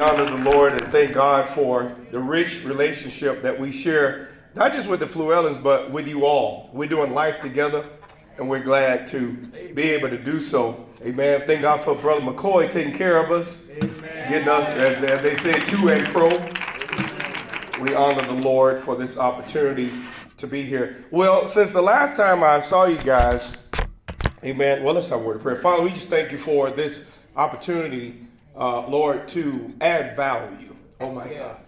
honor the Lord and thank God for the rich relationship that we share, not just with the Fluellans, but with you all. We're doing life together, and we're glad to be able to do so. Amen. Thank God for Brother McCoy taking care of us, Amen. getting us, as, as they say, to and fro. We honor the Lord for this opportunity to be here. Well, since the last time I saw you guys, Amen. Well, let's have a word of prayer. Father, we just thank you for this opportunity uh, Lord, to add value, oh my God,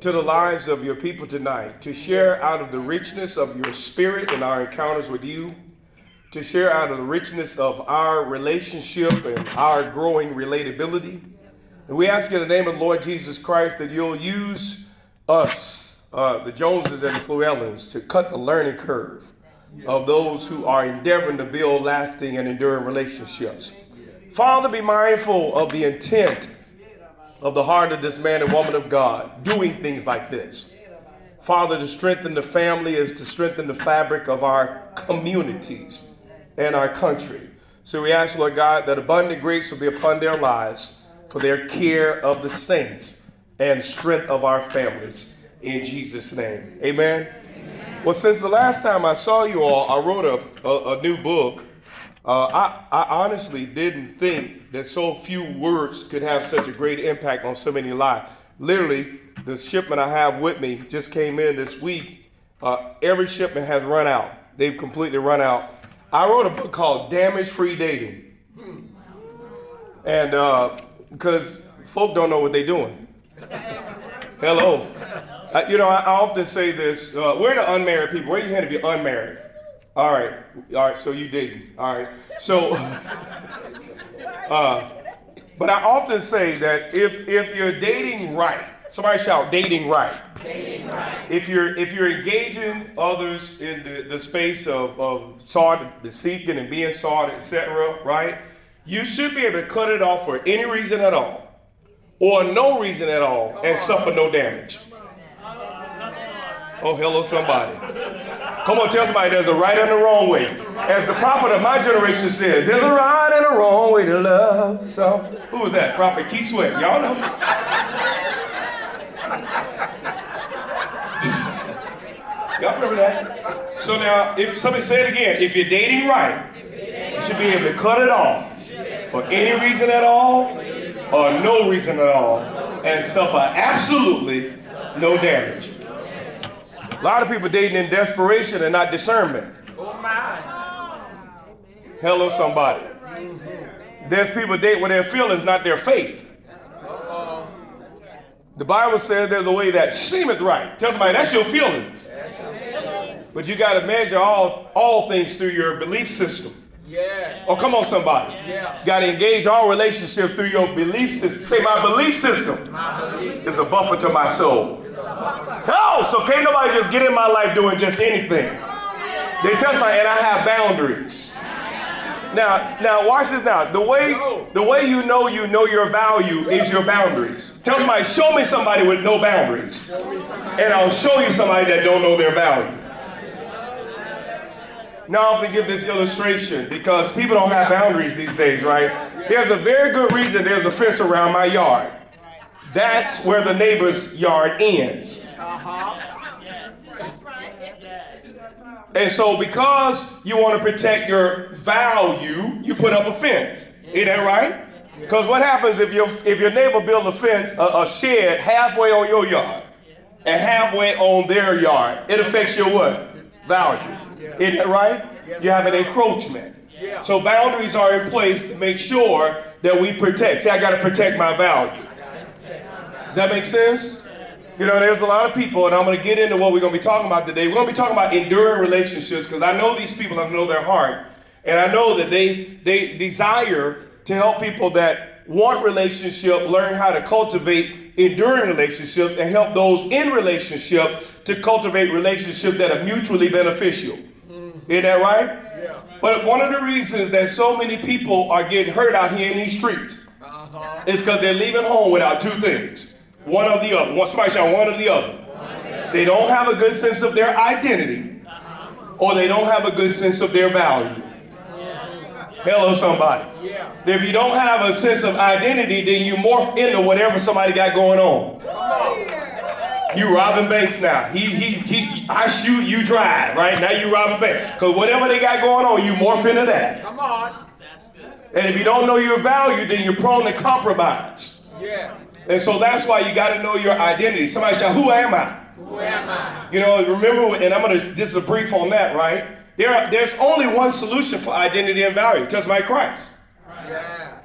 to the lives of your people tonight, to share out of the richness of your spirit and our encounters with you, to share out of the richness of our relationship and our growing relatability. And we ask in the name of the Lord Jesus Christ that you'll use us, uh, the Joneses and the Fluellans, to cut the learning curve of those who are endeavoring to build lasting and enduring relationships. Father, be mindful of the intent of the heart of this man and woman of God doing things like this. Father, to strengthen the family is to strengthen the fabric of our communities and our country. So we ask, Lord God, that abundant grace will be upon their lives for their care of the saints and strength of our families. In Jesus' name. Amen. Amen. Well, since the last time I saw you all, I wrote a, a, a new book uh, I, I honestly didn't think that so few words could have such a great impact on so many lives. Literally, the shipment I have with me just came in this week. Uh, every shipment has run out. They've completely run out. I wrote a book called Damage Free Dating. And because uh, folk don't know what they're doing. Hello. Uh, you know, I, I, often say this. Uh, we're the unmarried people. Raise your hand if you're unmarried. All right, all right. So you dating. All right. So, uh, but I often say that if if you're dating right, somebody shout dating right. Dating right. If you're if you're engaging others in the, the space of of sought, the seeking and being sought, etc. Right, you should be able to cut it off for any reason at all, or no reason at all, and suffer no damage. Oh, hello, somebody. Come on, tell somebody there's a right and a wrong way. As the prophet of my generation said, there's a right and a wrong way to love. So, who was that? Prophet Keith Sweat. Y'all know. Y'all remember that? So now, if somebody say it again, if you're dating right, you should be able to cut it off for any reason at all or no reason at all and suffer absolutely no damage. A lot of people dating in desperation and not discernment. Oh my. Hello, somebody. There's people date with their feelings, not their faith. The Bible says there's a way that seemeth right. Tell somebody that's your feelings. But you got to measure all, all things through your belief system. Yeah. Oh, come on, somebody. Yeah. Got to engage all relationships through your belief system. Say, my belief system, my belief system is a buffer to my soul. No, so can't nobody just get in my life doing just anything. They test my and I have boundaries. Now, now watch this now. The way the way you know you know your value is your boundaries. Tell somebody, show me somebody with no boundaries. And I'll show you somebody that don't know their value. Now I often give this illustration because people don't have boundaries these days, right? There's a very good reason there's a fence around my yard. That's where the neighbor's yard ends. And so, because you want to protect your value, you put up a fence. Ain't that right? Because what happens if your if your neighbor builds a fence, a, a shed halfway on your yard and halfway on their yard? It affects your what? Value. Isn't that right? You have an encroachment. So boundaries are in place to make sure that we protect. See, I got to protect my value. Does that make sense? You know, there's a lot of people, and I'm going to get into what we're going to be talking about today. We're going to be talking about enduring relationships because I know these people, I know their heart, and I know that they they desire to help people that want relationship learn how to cultivate enduring relationships and help those in relationship to cultivate relationships that are mutually beneficial. Mm-hmm. Isn't that right? Yeah. But one of the reasons that so many people are getting hurt out here in these streets uh-huh. is because they're leaving home without two things one or the other. One, somebody shout one or the other. They don't have a good sense of their identity, or they don't have a good sense of their value. Hello, somebody. If you don't have a sense of identity, then you morph into whatever somebody got going on. You robbing banks now. He, he, he, I shoot, you drive, right? Now you robbing banks. Because whatever they got going on, you morph into that. Come on. And if you don't know your value, then you're prone to compromise. Yeah. And so that's why you got to know your identity. Somebody shout, Who am I? Who am I? You know, remember, and I'm going to, this is a brief on that, right? There, are- there's only one solution for identity and value, just like Christ. Yeah.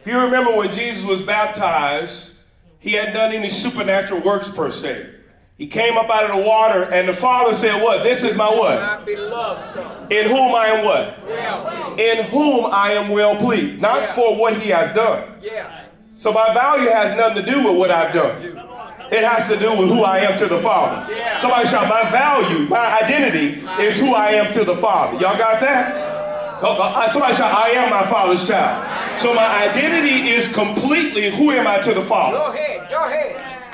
If you remember when Jesus was baptized, he hadn't done any supernatural works per se. He came up out of the water, and the Father said, What? This is my what? My beloved son. In whom I am what? Well. In whom I am well pleased. Not Yeah. for what he has done. Yeah. So my value has nothing to do with what I've done. It has to do with who I am to the Father. Somebody shout, my value, my identity is who I am to the Father. Y'all got that? Oh, uh, Somebody shout, I am my Father's child. So my identity is completely who am I to the Father. Go ahead. Go ahead.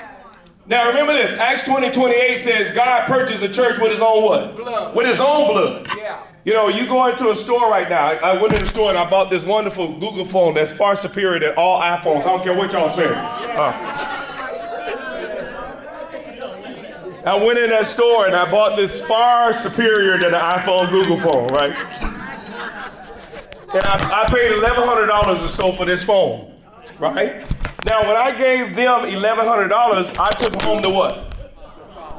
Now remember this, Acts 20, 28 says God purchased the church with his own what? Blood. With his own blood. Yeah. You know, you go into a store right now. I went in the store and I bought this wonderful Google phone that's far superior than all iPhones. I don't care what y'all say. Uh. I went in that store and I bought this far superior than the iPhone Google phone, right? And I, I paid $1,100 or so for this phone, right? Now, when I gave them $1,100, I took home the what?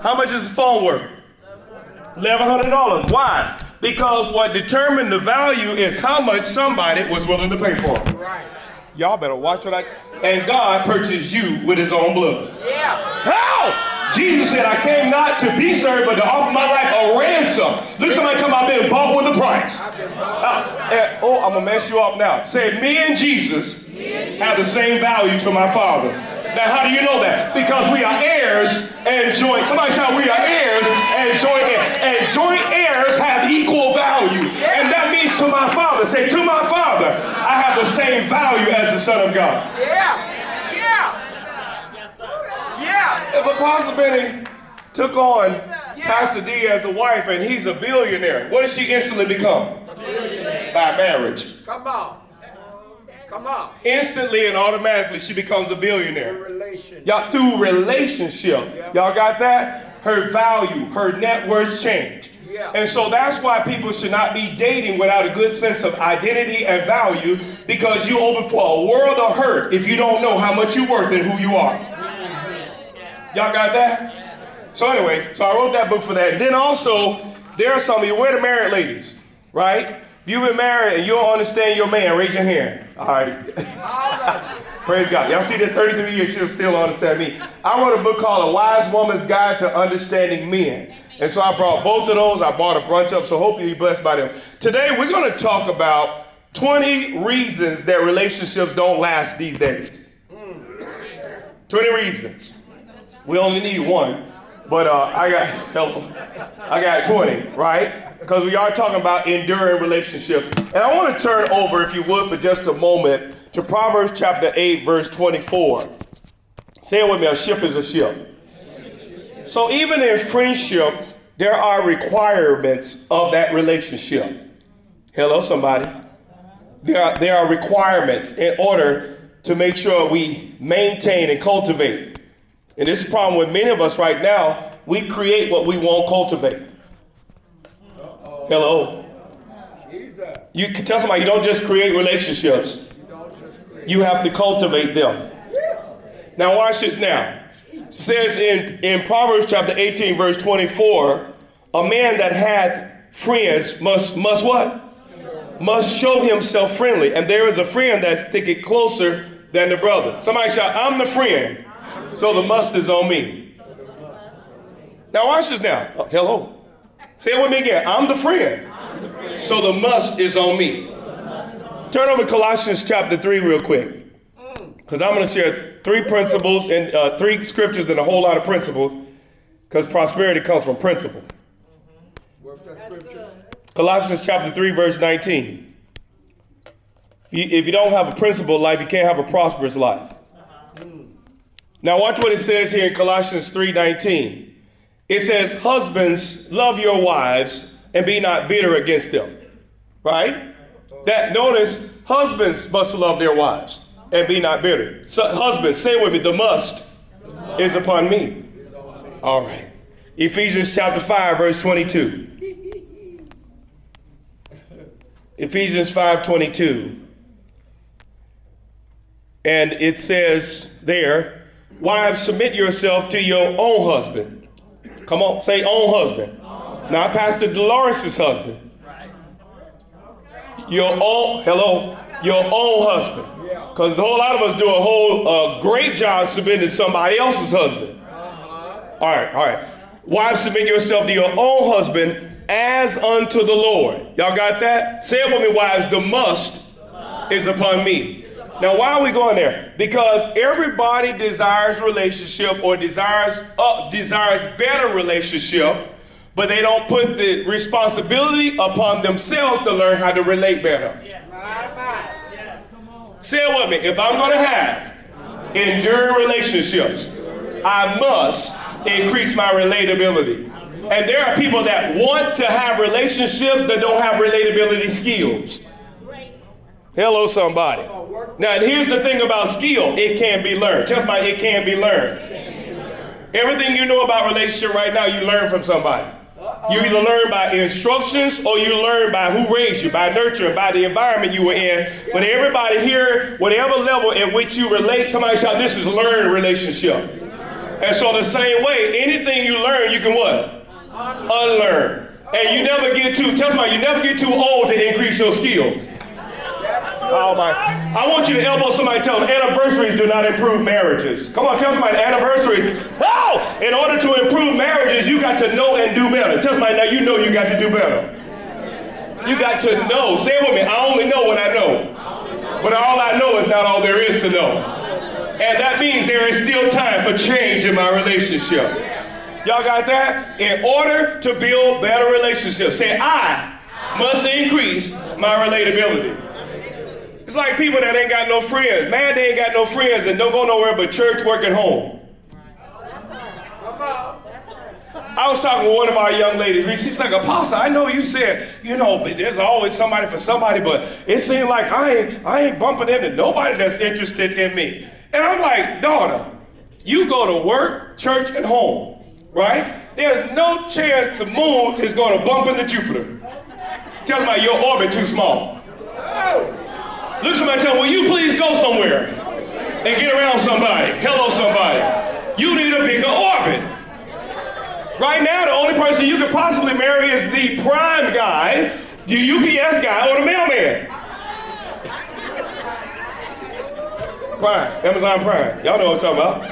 How much is the phone worth? $1,100. Why? Because what determined the value is how much somebody was willing to pay for it. Right. Y'all better watch what I. And God purchased you with his own blood. Yeah. How? Jesus said, I came not to be served, but to offer my life a ransom. Look, somebody talking about being bought with a price. Uh, and- oh, I'm to mess you up now. Say, me and Jesus have the same value to my Father. Now, how do you know that? Because we are heirs and joint. Somebody shout, we are heirs and joint heirs. And joint heirs have equal value. And that means to my Father. Say, to my Father, I have the same value as the Son of God. Yeah. Yeah. Yeah. If Apostle Benny took on Pastor D as a wife and he's a billionaire, what does she instantly become? By marriage. Come on. Come on. Instantly and automatically she becomes a billionaire. Relation. Y'all through relationship. Y'all got that? Her value, her net worth changed. Yeah. And so that's why people should not be dating without a good sense of identity and value because you open for a world of hurt if you don't know how much you're worth and who you are. Y'all got that? So anyway, so I wrote that book for that. And then also, there are some of you, where the married ladies, right? If you've been married and you don't understand your man, raise your hand. All right. All right. Praise God. Y'all see that 33 years, she'll still understand me. I wrote a book called A Wise Woman's Guide to Understanding Men. And so I brought both of those. I bought a bunch up, so hope you're blessed by them. Today, we're going to talk about 20 reasons that relationships don't last these days. Mm. 20 reasons. We only need one, but uh, I got help. I got 20, right? Because we are talking about enduring relationships. And I want to turn over, if you would, for just a moment to Proverbs chapter 8, verse 24. Say it with me a ship is a ship. So even in friendship, there are requirements of that relationship. Hello, somebody. There are, there are requirements in order to make sure we maintain and cultivate. And this is the problem with many of us right now. We create what we won't cultivate. Hello. Jesus. You can tell somebody you don't just create relationships, Don't just free. you have to cultivate them. Now, watch this now. It says in, in Proverbs chapter 18, verse 24, a man that had friends must must what? Must show himself friendly. And there is a friend that's sticking closer than the brother. Somebody shout, I'm the friend. So the must is on me. Now watch this now. Oh, hello. Say it with me again. I'm the friend. So the must is on me. Turn over to Colossians chapter 3 real quick. Because I'm going to share three principles and uh, three scriptures and a whole lot of principles. Because prosperity comes from principle. Colossians chapter 3, verse 19. If you- If you don't have a principled life, you can't have a prosperous life. Now watch what it says here in Colossians 3:19. It says, "Husbands, love your wives and be not bitter against them." Right? That notice, husbands must love their wives and be not bitter. So, husbands, say with me, the must is upon me. All right. Ephesians chapter 5, verse 22. Ephesians 5:22. And it says there, Wives, submit yourself to your own husband. Come on, say own husband. Not Pastor Dolores' husband. Your own, hello, your own husband. Because a whole lot of us do a whole uh, great job submitting to somebody else's husband. All right, all right. Wives, submit yourself to your own husband as unto the Lord. Y'all got that? Say it with me, wives. The must is upon me. Now, why are we going there? Because everybody desires relationship or desires uh, desires better relationship, but they don't put the responsibility upon themselves to learn how to relate better. Say it with me. If I'm going to have enduring relationships, I must increase my relatability. And there are people that want to have relationships that don't have relatability skills. Hello, somebody. Now, here's the thing about skill it can be learned. Just like it can be learned. Everything you know about relationship right now, you learn from somebody. You either learn by instructions or you learn by who raised you, by nurture, by the environment you were in. But everybody here, whatever level at which you relate, somebody shout, this is learned relationship. And so the same way, anything you learn, you can what? Unlearn. And you never get too, tell somebody, you never get too old to increase your skills. Oh my. I want you to elbow somebody tell them anniversaries do not improve marriages. Come on, tell somebody anniversaries. Oh! In order to improve marriages, you got to know and do better. Tell somebody now you know you got to do better. You got to know. Say it with me. I only know what I know. But all I know is not all there is to know. And that means there is still time for change in my relationship. Y'all got that? In order to build better relationships, say I must increase my relatability. It's like people that ain't got no friends. Man, they ain't got no friends and don't go nowhere but church, work, and home. I was talking with one of our young ladies. She's like, Apostle, I know you said, you know, but there's always somebody for somebody, but it seemed like I ain't, I ain't bumping into nobody that's interested in me. And I'm like, daughter, you go to work, church, and home, right? There's no chance the moon is going to bump into Jupiter. Tell somebody your orbit too small. Look somebody tell, will you please go somewhere and get around somebody? Hello, somebody. You need a bigger orbit. Right now, the only person you could possibly marry is the prime guy, the UPS guy, or the mailman. Prime, Amazon Prime. Y'all know what I'm talking about.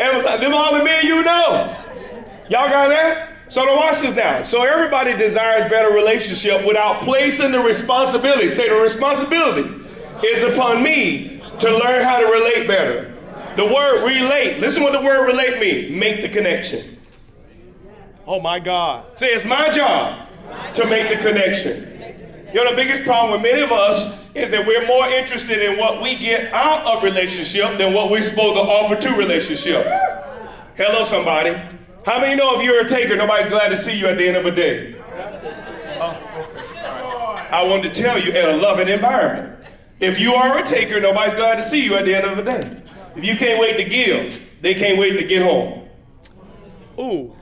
Amazon, them all the men you know. Y'all got that? So now watch this now. So everybody desires better relationship without placing the responsibility. Say the responsibility is upon me to learn how to relate better. The word relate, listen what the word relate means. Make the connection. Oh my God. Say it's my job to make the connection. You know, the biggest problem with many of us is that we're more interested in what we get out of relationship than what we're supposed to offer to relationship. Hello, somebody. How many know if you're a taker, nobody's glad to see you at the end of the day? I wanted to tell you in a loving environment. If you are a taker, nobody's glad to see you at the end of the day. If you can't wait to give, they can't wait to get home. Ooh.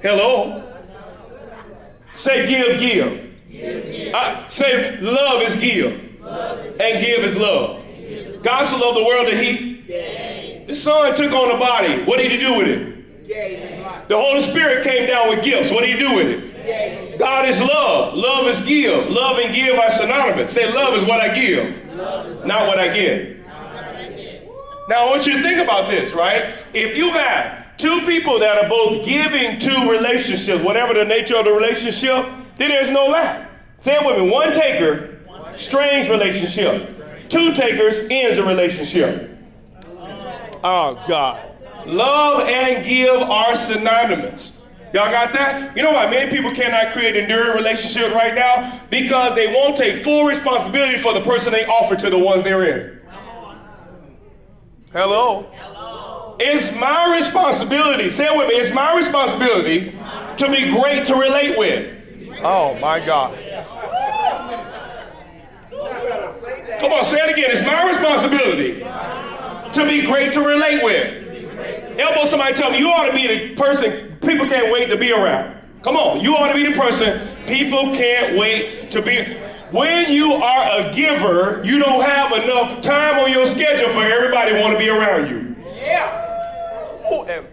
Hello. Say give, give. I, say love is give. And give is love. God so loved the world that he the Son took on the body. What did he do with it? The Holy Spirit came down with gifts. What did he do with it? God is love. Love is give. Love and give are synonymous. Say love is what I give, not what I get. Now I want you to think about this, right? If you have two people that are both giving to relationships, whatever the nature of the relationship, then there's no lack. Say it with me. One taker, strains relationship. Two takers ends a relationship. Oh, God. Love and give are synonymous. Y'all got that? You know why many people cannot create enduring relationships right now? Because they won't take full responsibility for the person they offer to the ones they're in. Hello? Hello. It's my responsibility, say it with me, it's my responsibility to be great to relate with. Oh my God. Come on, say it again. It's my responsibility to be great to relate with. Elbow somebody tell me you ought to be the person people can't wait to be around. Come on, you ought to be the person people can't wait to be. When you are a giver, you don't have enough time on your schedule for everybody want to be around you. Yeah. Ooh, and-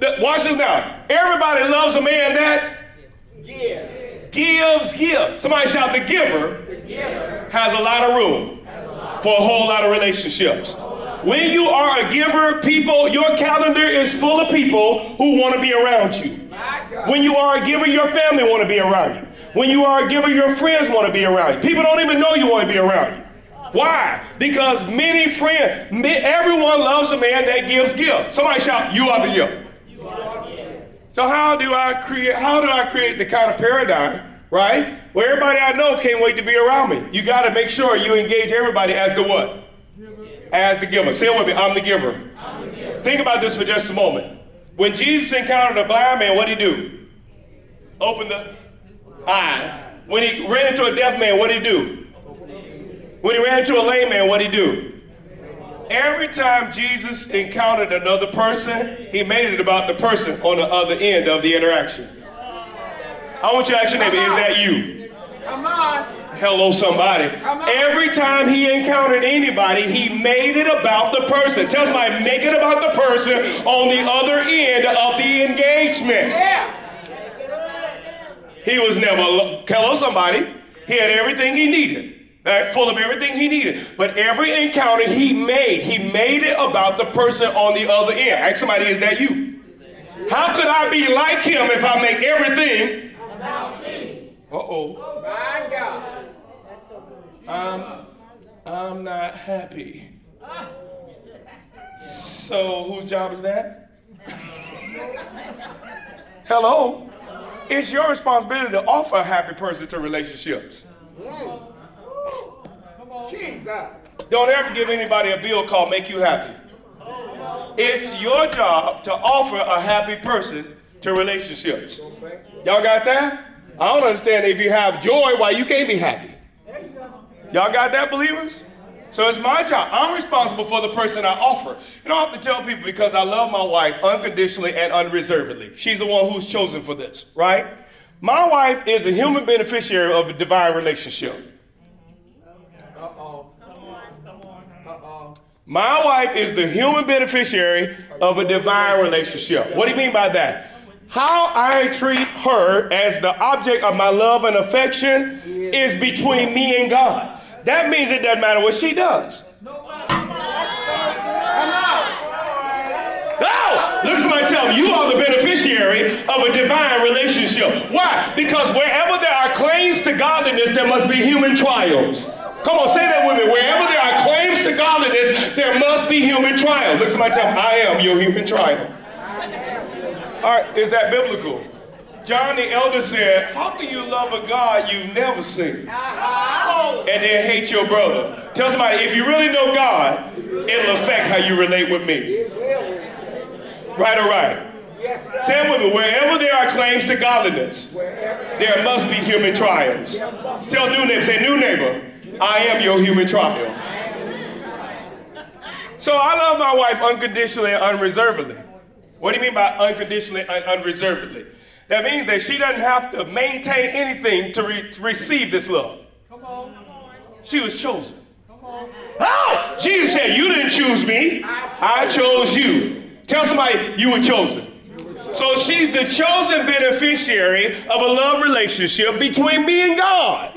Th- Watch this now. Everybody loves a man that Yeah. Gives, gives. Somebody shout, the giver Yeah. has a lot of room for a whole lot of relationships. When you are a giver, people, your calendar is full of people who want to be around you. When you are a giver, your family want to be around you. When you are a giver, your friends want to be around you. People don't even know you want to be around you. Why? Because many friends, everyone loves a man that gives gifts. Somebody shout, "You are the giver." So how do I create? How do I create the kind of paradigm, right? Where everybody I know can't wait to be around me. You got to make sure you engage everybody as the what? As the giver. Say it with me. I'm the giver. Think about this for just a moment. When Jesus encountered a blind man, what did he do? Open the eye. When he ran into a deaf man, what did he do? When he ran into a lame man, what did he do? Every time Jesus encountered another person, he made it about the person on the other end of the interaction. I want you to ask your neighbor, is that you? Come on. Hello, somebody. Every time he encountered anybody, he made it about the person. Tell somebody, make it about the person on the other end of the engagement. Yeah. He was never, lo- hello, somebody. He had everything he needed, right? full of everything he needed. But every encounter he made, he made it about the person on the other end. Ask somebody, is that you? How could I be like him if I make everything about me? Uh oh. My God. I'm, I'm not happy. So, whose job is that? Hello? It's your responsibility to offer a happy person to relationships. Jesus. Don't ever give anybody a bill call make you happy. It's your job to offer a happy person to relationships. Y'all got that? I don't understand if you have joy why you can't be happy. Y'all got that, believers? So it's my job. I'm responsible for the person I offer. You don't have to tell people because I love my wife unconditionally and unreservedly. She's the one who's chosen for this, right? My wife is a human beneficiary of a divine relationship. Uh-oh. Uh-oh. My wife is the human beneficiary of a divine relationship. What do you mean by that? How I treat her as the object of my love and affection is between me and God. That means it doesn't matter what she does. Oh, look at somebody tell me you are the beneficiary of a divine relationship. Why? Because wherever there are claims to godliness, there must be human trials. Come on, say that with me. Wherever there are claims to godliness, there must be human trials. Look at somebody tell me, I am your human trial. All right, is that biblical? John the Elder said, How can you love a God you've never seen? and then hate your brother. Tell somebody, if you really know God, it'll affect how you relate with me. Right or right? Yes. Say it with me. Wherever there are claims to godliness, there must be human trials. Tell new neighbor, say, new neighbor, I am your human trial. So I love my wife unconditionally and unreservedly. What do you mean by unconditionally and unreservedly? That means that she doesn't have to maintain anything to, re- receive this love. She was chosen. Oh! Jesus said, You didn't choose me, I chose you. Tell somebody you were chosen. So she's the chosen beneficiary of a love relationship between me and God.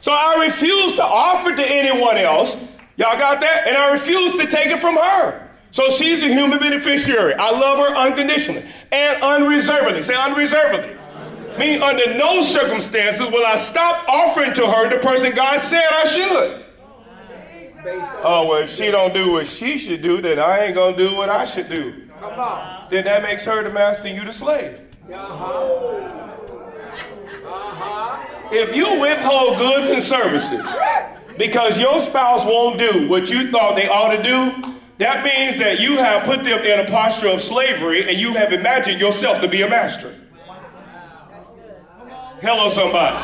So I refuse to offer to anyone else. Y'all got that? And I refuse to take it from her. So she's a human beneficiary. I love her unconditionally and unreservedly. Say unreservedly. Meaning, under no circumstances will I stop offering to her the person God said I should. Oh, well, if she don't do what she should do, then I ain't gonna do what I should do. Come on. Then that makes her the master you the slave. Uh-huh. Uh-huh. If you withhold goods and services because your spouse won't do what you thought they ought to do, that means that you have put them in a posture of slavery and you have imagined yourself to be a master. Hello, somebody.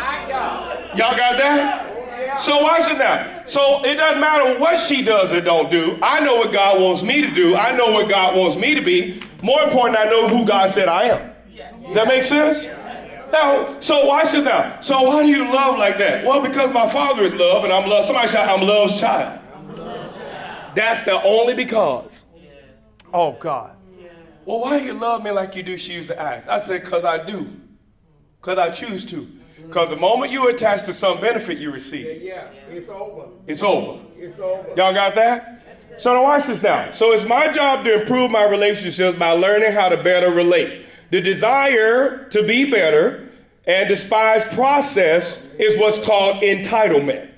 Y'all got that? So watch it now. So it doesn't matter what she does or don't do. I know what God wants me to do. I know what God wants me to be. More important, I know who God said I am. Does that make sense? Now, so watch it now. So why do you love like that? Well, because my father is love and I'm love. Somebody shout, I'm love's child. That's the only because. Oh God. Well, why do you love me like you do? She used to ask. I said, because I do. Because I choose to. Because the moment you attach to some benefit you receive, Yeah, it's over. it's over. It's over. Y'all got that? So now watch this now. So it's my job to improve my relationships by learning how to better relate. The desire to be better and despise process is what's called entitlement.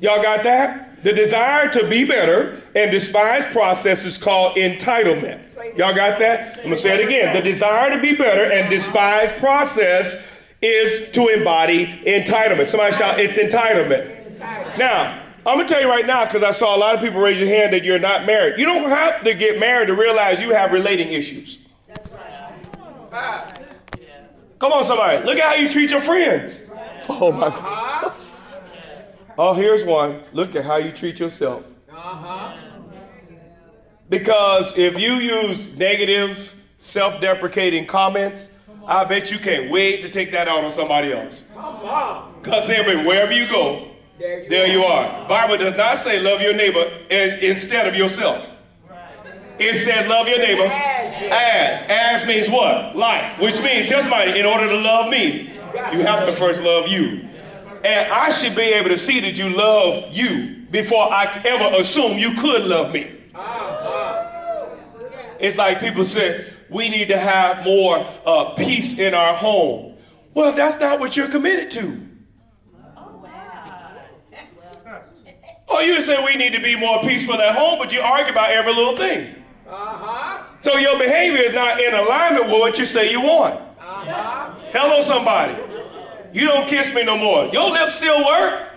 Y'all got that? The desire to be better and despise process is called entitlement. Y'all got that? I'm gonna say it again. The desire to be better and despise process is to embody entitlement. Somebody shout, it's entitlement. Now, I'm gonna tell you right now, because I saw a lot of people raise your hand that you're not married. You don't have to get married to realize you have relating issues. Come on, somebody. Look at how you treat your friends. Oh my God. Oh, here's one. Look at how you treat yourself. Uh-huh. Because if you use negative, self deprecating comments, I bet you can't wait to take that out on somebody else. Come on. Because they'll be wherever you go, There you, there you are. Bible does not say love your neighbor as, instead of yourself. It said love your neighbor As as. Means what? Like. Which means, tell somebody, in order to love me, you have to first love you. And I should be able to see that you love you before I ever assume you could love me. Uh-huh. It's like people say, we need to have more uh, peace in our home. Well, that's not what you're committed to. Oh, wow. Well, you say we need to be more peaceful at home, but you argue about every little thing. Uh-huh. So your behavior is not in alignment with what you say you want. Uh-huh. Hello, somebody. You don't kiss me no more. Your lips still work.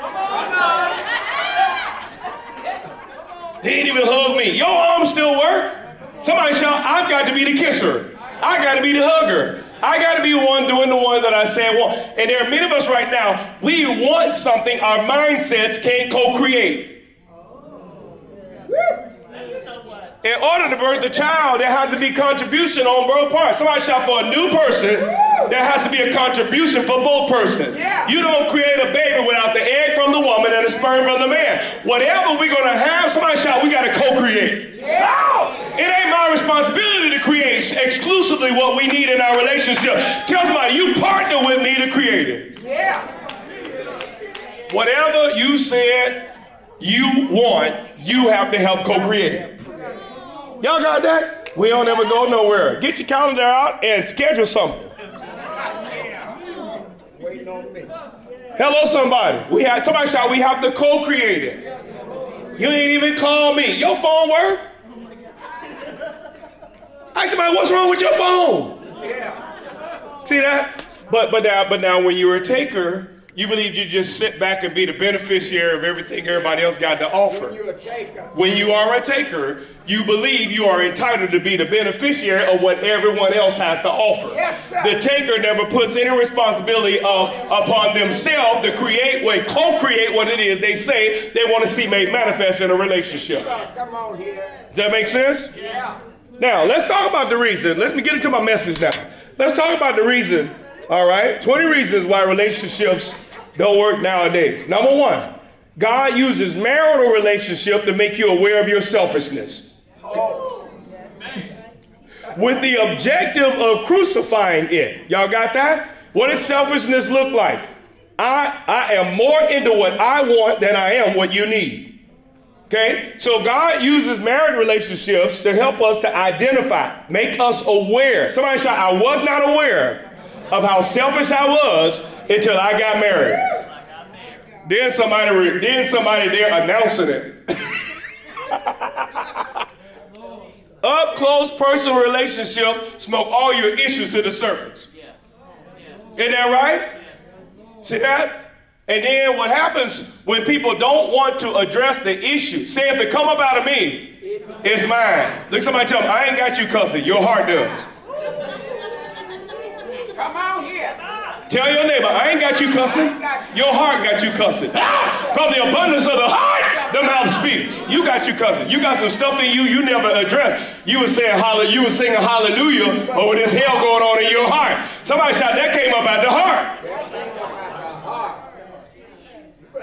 Come on. He ain't even hug me. Your arms still work. Somebody shout, I've got to be the kisser. I got to be the hugger. I got to be the one doing the one that I say I want. And there are many of us right now, we want something our mindsets can't co-create. In order to birth a child, there had to be contribution on both parts. Somebody shout for a new person, there has to be a contribution for both persons. Yeah. You don't create a baby without the egg from the woman and the sperm from the man. Whatever we're gonna have, somebody shout, we gotta co-create. No! It ain't my responsibility to create exclusively what we need in our relationship. Tell somebody, you partner with me to create it. Yeah. Whatever you said you want, you have to help co-create. Y'all got that? We don't ever go nowhere. Get your calendar out and schedule something. Hello, somebody. We have somebody shout. We have to co-create it. You ain't even call me. Your phone work? Ask somebody, what's wrong with your phone? See that? But but now but now when you're a taker, you believe you just sit back and be the beneficiary of everything everybody else got to offer. You're a taker. When you are a taker, you believe you are entitled to be the beneficiary of what everyone else has to offer. Yes, sir. The taker never puts any responsibility of, upon themselves to create what, co-create what it is they say they want to see made manifest in a relationship. Come on here. Does that make sense? Yeah. Now, let's talk about the reason. Let me get into my message now. Let's talk about the reason, all right? 20 reasons why relationships don't work nowadays. Number one, God uses marital relationship to make you aware of your selfishness with the objective of crucifying it. Y'all got that? What does selfishness look like? I, I am more into what I want than I am what you need. Okay? So God uses marriage relationships to help us to identify, make us aware. Somebody shout, I was not aware of how selfish I was until I got married. Then somebody, re- then somebody there announcing it. Up close personal relationship, smoke all your issues to the surface. Isn't that right? See that? And then what happens when people don't want to address the issue? Say if it come up out of me, it's mine. Look, somebody tell me, I ain't got you cussing. Your heart does. Come on here. Tell your neighbor, I ain't got you cussing. Your heart got you cussing. Ah! From the abundance of the heart, the mouth speaks. You got you cussing. You got some stuff in you you never addressed. You were saying hallelujah. You were singing hallelujah over this hell going on in your heart. Somebody said that came up out the heart. That came up out the heart.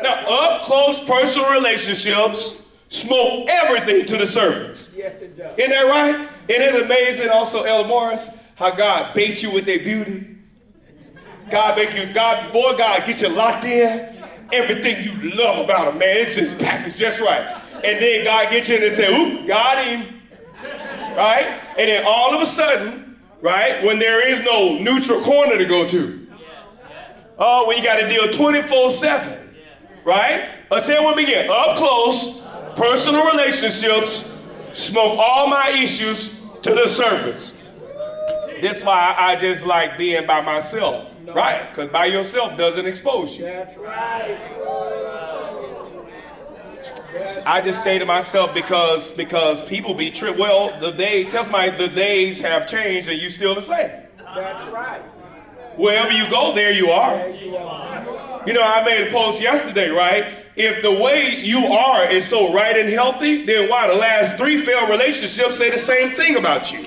Now, up close personal relationships smoke everything to the surface. Yes, it does. Isn't that right? Isn't it amazing also, Ella Morris, how God baits you with their beauty? God make you, God, boy, God get you locked in. Everything you love about a man, it's just packaged just right. And then God get you in and say, oop, got him. Right? And then all of a sudden, right, when there is no neutral corner to go to, oh, when you got to deal 24 7, right? Let's say it with me again. Up close, personal relationships, smoke all my issues to the surface. That's why I just like being by myself, right? Because by yourself doesn't expose you. That's right. I just stay to myself because because people be tripped. Well, the day tell somebody the days have changed and you still the same. That's right. Wherever you go, there you are. There you are. You know, I made a post yesterday, right? If the way you are is so right and healthy, then why the last three failed relationships say the same thing about you?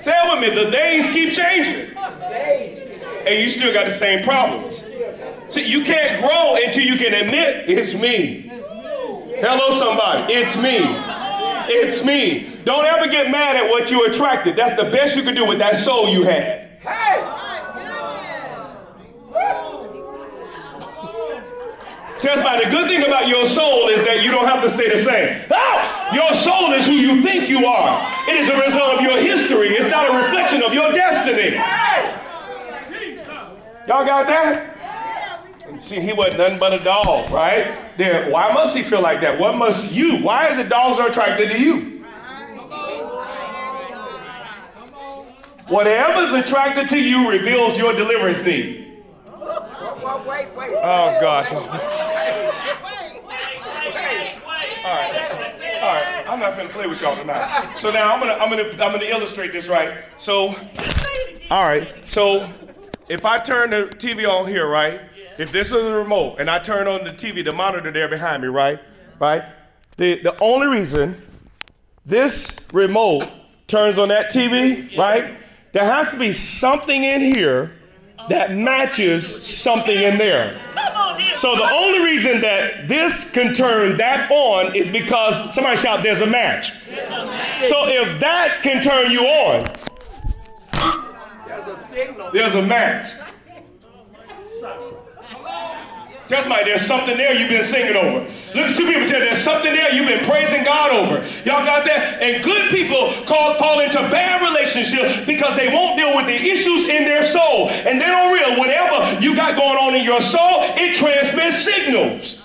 Say it with me. The days keep changing, and you still got the same problems. See, you can't grow until you can admit it's me. Hello, somebody. It's me. It's me. Don't ever get mad at what you attracted. That's the best you can do with that soul you had. Hey! Tell somebody, the good thing about your soul is that you don't have to stay the same. Ah! Your soul is who you think you are. It is a result of your history. It's not a reflection of your destiny. Y'all got that? See, he wasn't nothing but a dog, right? Then why must he feel like that? What must you? Why is it dogs are attracted to you? Whatever's attracted to you reveals your deliverance need. Well, wait, wait. Oh God. All right. All right. I'm not finna play with y'all tonight. So now I'm gonna I'm gonna I'm gonna illustrate this right. So all right. So if I turn the TV on here, right? If this is the remote and I turn on the TV, the monitor there behind me, right? Right? The the only reason this remote turns on that TV, right? There has to be something in here that matches something in there. So the only reason that this can turn that on is because somebody shout, there's a match. So if that can turn you on, there's a signal. there's a match. Tell somebody there's something there you've been singing over. Look at two people tell there's something there you've been praising God over. Y'all got that? And good people call, fall into bad relationships because they won't deal with the issues in their soul. And they don't realize whatever you got going on in your soul, it transmits signals.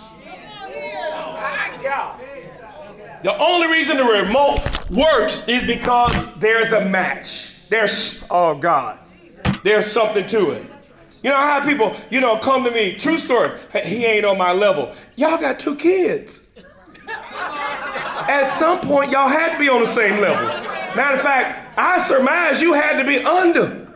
The only reason the remote works is because there's a match. There's, oh God, there's something to it. You know, I have people, you know, come to me, true story, he ain't on my level. Y'all got two kids. At some point, y'all had to be on the same level. Matter of fact, I surmise you had to be under.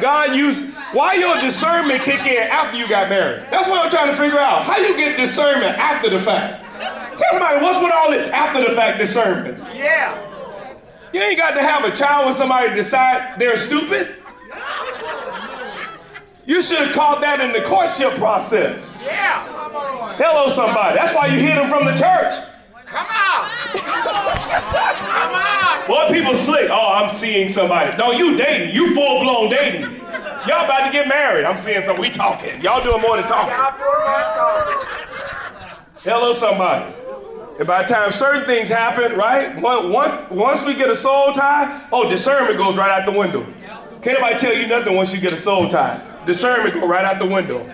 God used, why your discernment kick in after you got married? That's what I'm trying to figure out. How you get discernment after the fact? Tell somebody, what's with all this after the fact discernment? yeah. You ain't got to have a child with somebody to decide they're stupid. You should have caught that in the courtship process. Yeah. Come on. Hello, somebody. That's why you hid them from the church. Come on. Come on. Boy, people slick. Oh, I'm seeing somebody. No, you dating. You full blown dating. Y'all about to get married. I'm seeing some. We talking. Y'all doing more than talking. Y'all doing that talking. Hello, somebody. And by the time certain things happen, right? Once once we get a soul tie, oh, discernment goes right out the window. Can't nobody tell you nothing once you get a soul tie. Discernment go right out the window.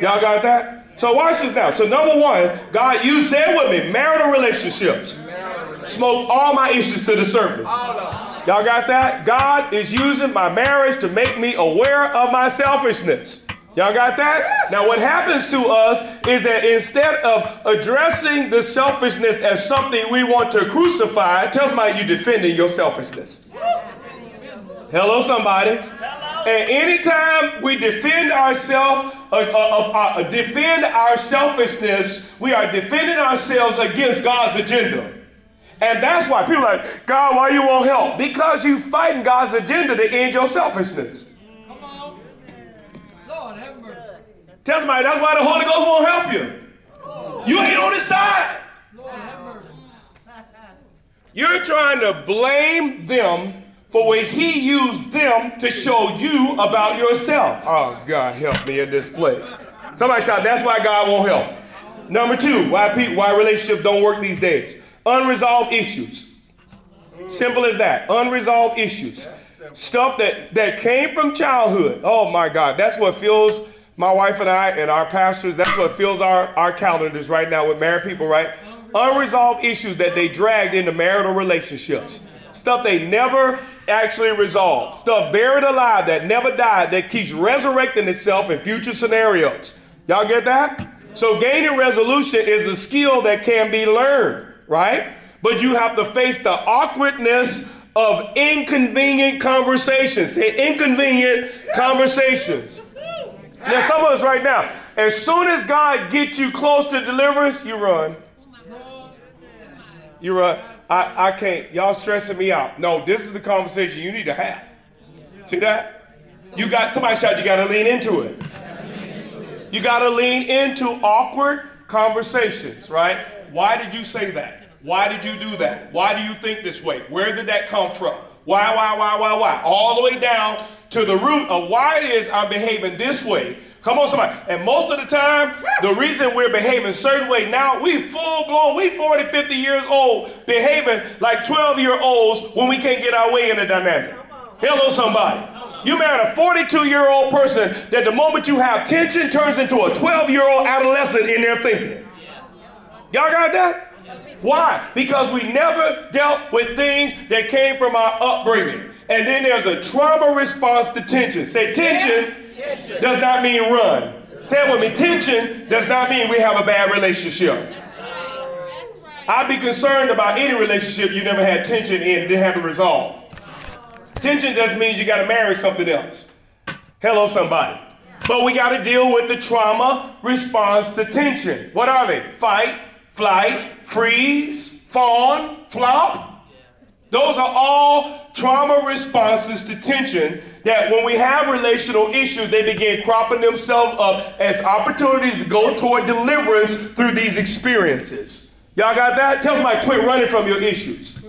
Y'all got that? So watch this now. So number one, God, you said with me, marital relationships. Smoke all my issues to the surface. Y'all got that? God is using my marriage to make me aware of my selfishness. Y'all got that? Now, what happens to us is that instead of addressing the selfishness as something we want to crucify, tell somebody you're defending your selfishness. Hello, somebody. And anytime we defend ourselves, uh, uh, uh, uh, defend our selfishness, we are defending ourselves against God's agenda. And that's why people are like, God, why you won't help? Because you fighting God's agenda to end your selfishness. Tell somebody that's why the Holy Ghost won't help you. You ain't on his side. You're trying to blame them for what he used them to show you about yourself. Oh, God, help me in this place. Somebody shout, that's why God won't help. Number two, why people, why relationships don't work these days. Unresolved issues. Simple as that. Unresolved issues. Stuff that, that came from childhood. Oh my God. That's what fills my wife and I and our pastors. That's what fills our, our calendars right now with married people, right? Unresolved issues that they dragged into marital relationships. Stuff they never actually resolved. Stuff buried alive that never died that keeps resurrecting itself in future scenarios. Y'all get that? So gaining resolution is a skill that can be learned, right? But you have to face the awkwardness of inconvenient conversations. Inconvenient conversations. Now, some of us right now, as soon as God gets you close to deliverance, you run. You run. I, I can't. Y'all stressing me out. No, this is the conversation you need to have. See that? You got somebody shout. You got to lean into it. You got to lean into awkward conversations, right? Why did you say that? Why did you do that? Why do you think this way? Where did that come from? Why, why, why, why, why? All the way down to the root of why it is I'm behaving this way. Come on, somebody. And most of the time, the reason we're behaving certain way now, we full blown, we 40, 50 years old, behaving like 12 year olds when we can't get our way in the dynamic. Hello, somebody. You married a 42 year old person that the moment you have tension turns into a 12 year old adolescent in their thinking. Y'all got that? Why? Because we never dealt with things that came from our upbringing. And then there's a trauma response to tension. Say tension does not mean run. Say it with me. Tension does not mean we have a bad relationship. I'd be concerned about any relationship you never had tension in and didn't have to resolve. Tension just means you got to marry something else. Hello, somebody. But we got to deal with the trauma response to tension. What are they? Fight, flight, freeze, fawn, flop. Those are all trauma responses to tension that when we have relational issues, they begin cropping themselves up as opportunities to go toward deliverance through these experiences. Y'all got that? Tell somebody, quit running from your issues.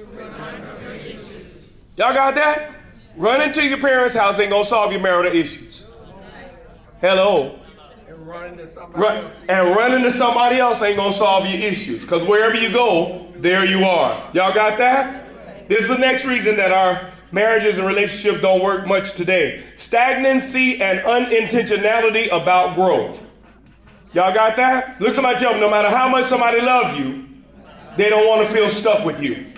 Y'all got that? Running to your parents' house ain't gonna solve your marital issues. Hello. And running to somebody Run, else. and running to somebody else ain't gonna solve your issues. Because wherever you go, there you are. Y'all got that? This is the next reason that our marriages and relationships don't work much today. Stagnancy and unintentionality about growth. Y'all got that? Look somebody tell them, no matter how much somebody love you, they don't want to feel stuck with you.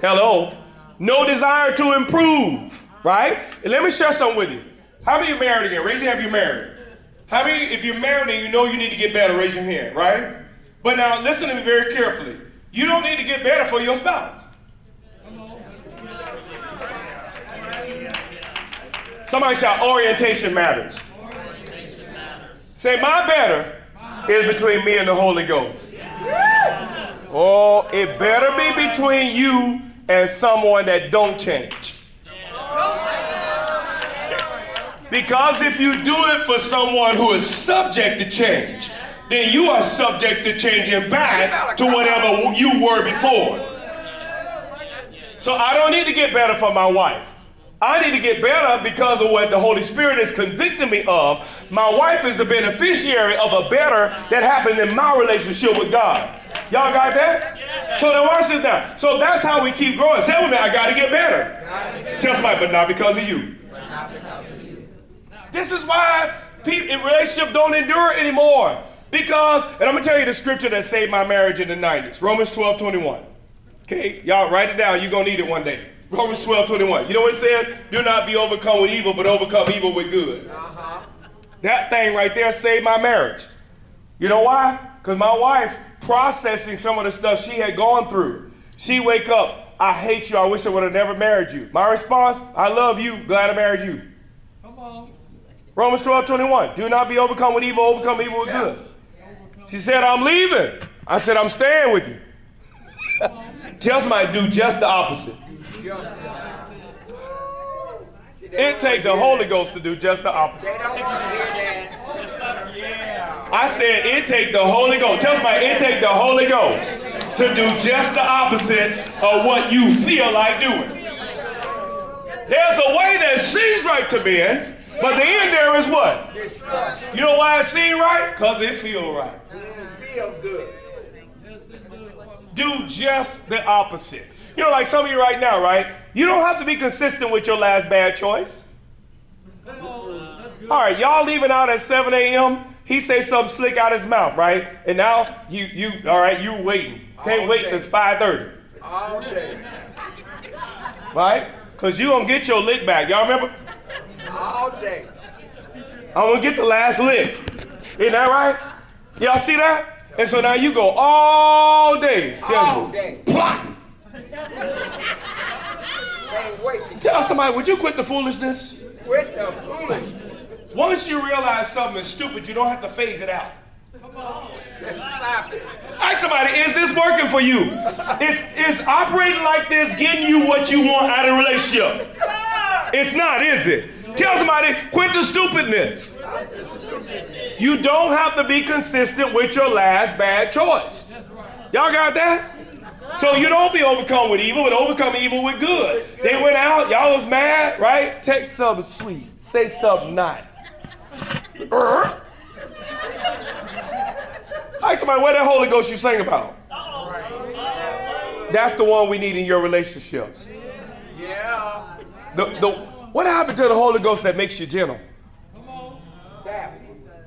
Hello. No desire to improve, right? And let me share something with you. How many are married again? Raise your hand if you're married. How many, if you're married and you know you need to get better, raise your hand, right? But now listen to me very carefully. You don't need to get better for your spouse. Somebody shout, orientation matters. Say, my better is between me and the Holy Ghost. Oh, it better be between you and someone that don't change. Because if you do it for someone who is subject to change, then you are subject to changing back to whatever you were before. So I don't need to get better for my wife. I need to get better because of what the Holy Spirit is convicting me of. My wife is the beneficiary of a better that happened in my relationship with God. Y'all got that? So then watch this now. So that's how we keep growing. Say with me, I got to get better. Tell somebody, but not because of you. This is why people in relationship don't endure anymore. Because, and I'm gonna tell you the scripture that saved my marriage in the 90s. Romans 12, 21. Okay, y'all write it down. You're gonna need it one day. Romans 12, 21. You know what it said? Do not be overcome with evil, but overcome evil with good. Uh-huh. That thing right there saved my marriage. You know why? Because my wife processing some of the stuff she had gone through. She wake up, I hate you. I wish I would have never married you. My response, I love you. Glad I married you. Come on. Romans 12, 21. Do not be overcome with evil, overcome evil with good. She said, I'm leaving. I said, I'm staying with you. Somebody to do just the opposite. It take the Holy Ghost to do just the opposite. I said it take the Holy Ghost. Tell somebody it take the Holy Ghost to do just the opposite of what you feel like doing. There's a way that seems right to men, but the end there is what? You know why it seems right? Because it feel right. Feel good. Do just the opposite. You know, like some of you right now, right? You don't have to be consistent with your last bad choice. Come on. That's good. All right, y'all leaving out at 7 a.m. He say something slick out his mouth, right? And now you you all right, you waiting. Can't All wait day. till it's 5:30, All day. right? Cause you gonna get your lick back. Y'all remember? All day. Oh, I'm gonna get the last lick. Isn't that right? Y'all see that? And so now you go all day. Tell All you, day. plot. Tell somebody, would you quit the foolishness? quit the foolishness. Once you realize something is stupid, you don't have to phase it out. Come on. Just stop it. Ask somebody, is this working for you? Is, is operating like this getting you what you want out of a relationship? It's not, is it? Tell somebody, quit the stupidness. You don't have to be consistent with your last bad choice. Y'all got that? So you don't be overcome with evil, but overcome evil with good. They went out, y'all was mad, right? Take something sweet, say something nice. Uh-huh. Ask somebody where that Holy Ghost you sing about. That's the one we need in your relationships. Yeah. The, the, what happened to the Holy Ghost that makes you gentle?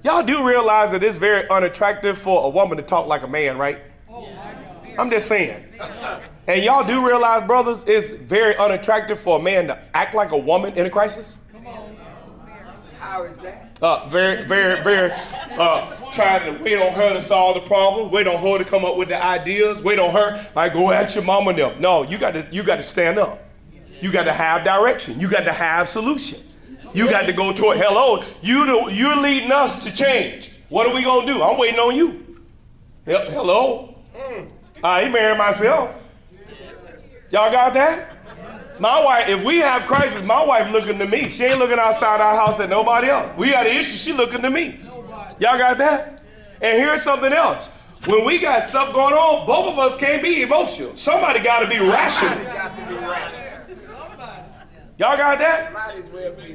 Y'all do realize that it's very unattractive for a woman to talk like a man, right? I'm just saying. And y'all do realize, brothers, it's very unattractive for a man to act like a woman in a crisis? How is that? Uh, very, very, very, uh, trying to wait on her to solve the problem, wait on her to come up with the ideas, wait on her, like go ask your mama them. No, you got to, you got to stand up. You got to have direction. You got to have solution. You got to go toward, hello, you the, you're leading us to change. What are we going to do? I'm waiting on you. Hel- Hello? Mm. I ain't married myself. Y'all got that? My wife, if we have crisis, my wife looking to me. She ain't looking outside our house at nobody else. We got an issue, she looking to me. Y'all got that? And here's something else. When we got stuff going on, both of us can't be emotional. Somebody got to be rational. got to be right. Y'all got that?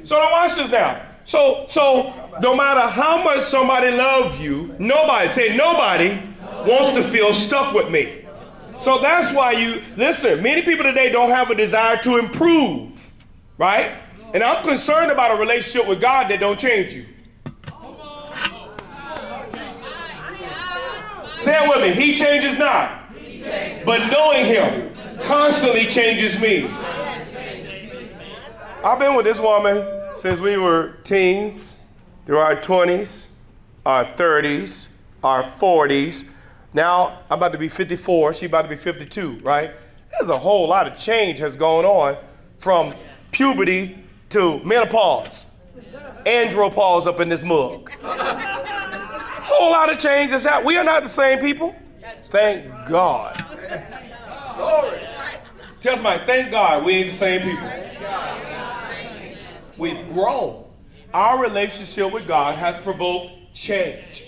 So now watch this now. So so no matter how much somebody loves you, nobody say nobody wants to feel stuck with me. So that's why you listen. Many people today don't have a desire to improve, right? And I'm concerned about a relationship with God that don't change you. Say it with me. He changes not, but knowing Him constantly changes me. I've been with this woman since we were teens, through our 20s, our 30s, our 40s. Now I'm about to be 54. She's about to be 52, right? There's a whole lot of change has gone on from puberty to menopause. Andropause up in this mug. whole lot of change has happened. We are not the same people. Thank God. Glory. Tell somebody, thank God we ain't the same people. We've grown. Our relationship with God has provoked change.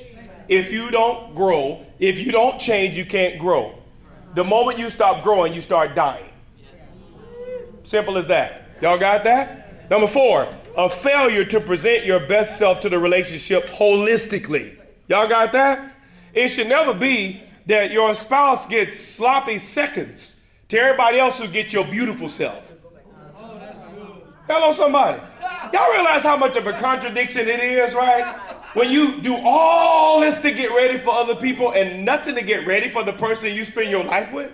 If you don't grow, if you don't change, you can't grow. The moment you stop growing, you start dying. Simple as that. Y'all got that? Number four, a failure to present your best self to the relationship holistically. Y'all got that? It should never be that your spouse gets sloppy seconds to everybody else who get your beautiful self. Hello, somebody. Y'all realize how much of a contradiction it is, right? When you do all this to get ready for other people and nothing to get ready for the person you spend your life with?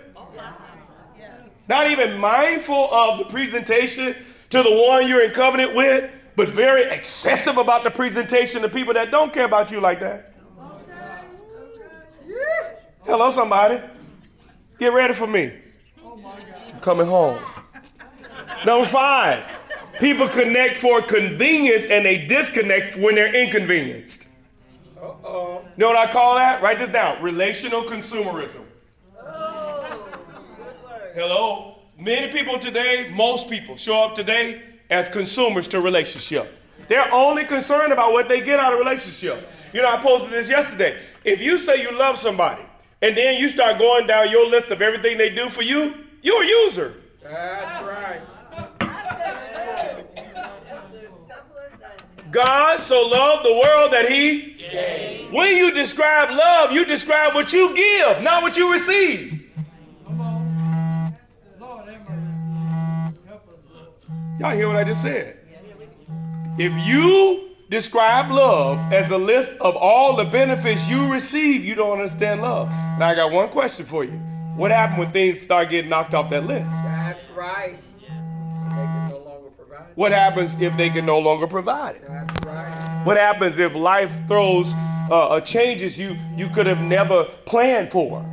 Not even mindful of the presentation to the one you're in covenant with, but very excessive about the presentation to people that don't care about you like that. Hello, somebody. Get ready for me. Coming home. Number five, people connect for convenience and they disconnect when they're inconvenienced. Uh-oh. You know what I call that? Write this down relational consumerism. Hello? Many people today, most people, show up today as consumers to relationship. They're only concerned about what they get out of relationship. You know, I posted this yesterday. If you say you love somebody and then you start going down your list of everything they do for you, you're a user. That's right. God so loved the world that he When you describe love, you describe what you give, not what you receive. Lord. Help us, Lord. Y'all hear what I just said? If you describe love as a list of all the benefits you receive, you don't understand love. Now I got one question for you. What happened when things start getting knocked off that list? That's right. They can no longer provide. What happens if they can no longer provide it? That's right. What happens if life throws uh, uh, changes you you could have never planned for?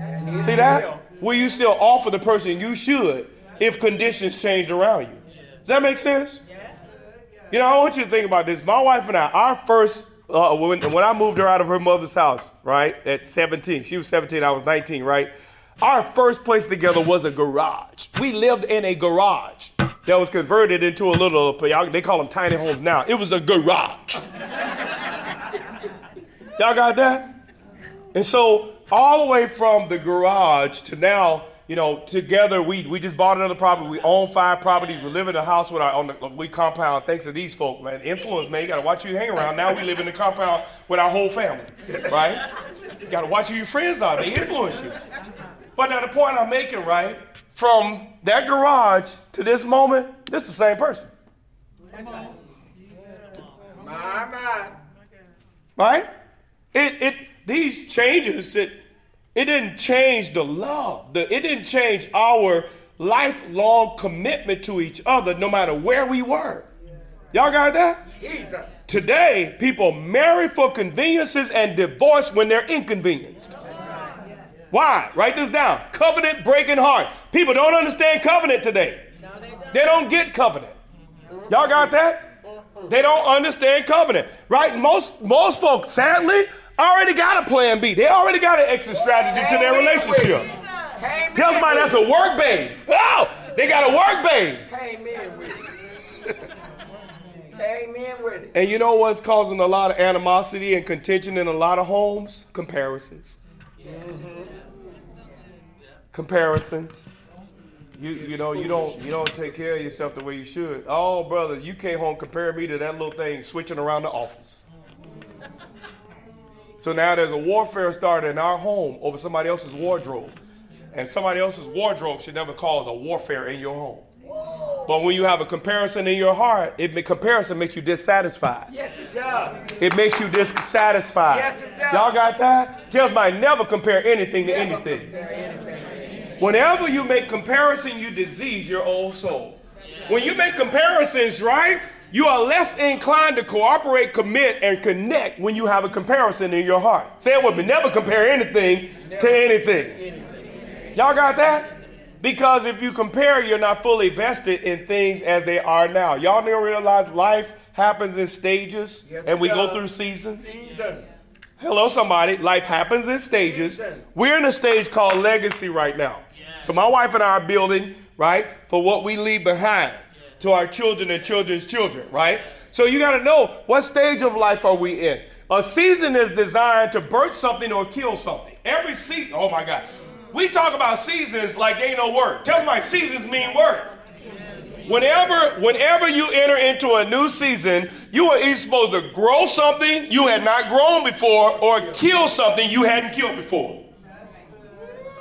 See that? will. Will you still offer the person you should if conditions changed around you? Does that make sense? You know, I want you to think about this. My wife and I, our first, uh, when, when I moved her out of her mother's house, right, at 17, she was 17, I was 19, right? Our first place together was a garage. We lived in a garage that was converted into a little, they call them tiny homes now. It was a garage. Y'all got that? And so, all the way from the garage to now, you know, together we we just bought another property. We own five properties. We live in a house with our the we compound. Thanks to these folk, man. Influence, man. You gotta watch who you hang around. Now we live in the compound with our whole family, right? You gotta watch who your friends are. They influence you. But now the point I'm making, right? From that garage to this moment, this is the same person, My, my. right? It it these changes it it didn't change the love. The, it didn't change our lifelong commitment to each other, no matter where we were. Y'all got that? Jesus. Today, people marry for conveniences and divorce when they're inconvenienced. Why? Write this down. Covenant breaking heart. People don't understand covenant today. No, They don't they don't get covenant. Y'all got that? They don't understand covenant. Right? Most most folks, sadly, already got a plan B. They already got an exit strategy to their relationship. Tell somebody that's a work babe. Oh, they got a work babe. Came in with it. Came in with it. And you know what's causing a lot of animosity and contention in a lot of homes? Comparisons. Comparisons. You you know you don't you don't take care of yourself the way you should. Oh brother, you came home comparing me to that little thing switching around the office. So now there's a warfare started in our home over somebody else's wardrobe. And somebody else's wardrobe should never cause a warfare in your home. But when you have a comparison in your heart, it comparison makes you dissatisfied. Yes, it does. It makes you dissatisfied. Yes, it does. Y'all got that? Tell somebody never compare anything to Never anything. Whenever you make comparison, you disease your old soul. When you make comparisons, right, you are less inclined to cooperate, commit, and connect when you have a comparison in your heart. Say it with me. Never compare anything to anything. Y'all got that? Because if you compare, you're not fully vested in things as they are now. Y'all don't realize life happens in stages Yes, and we go through seasons. Seasons. Hello, somebody. Life happens in stages. We're in a stage called legacy right now. So my wife and I are building, right, for what we leave behind to our children and children's children, right? So you got to know what stage of life are we in. A season is designed to birth something or kill something. Every season, oh my God. We talk about seasons like they ain't no work. Tell somebody seasons mean work. Whenever, whenever you enter into a new season, you are either supposed to grow something you had not grown before or kill something you hadn't killed before.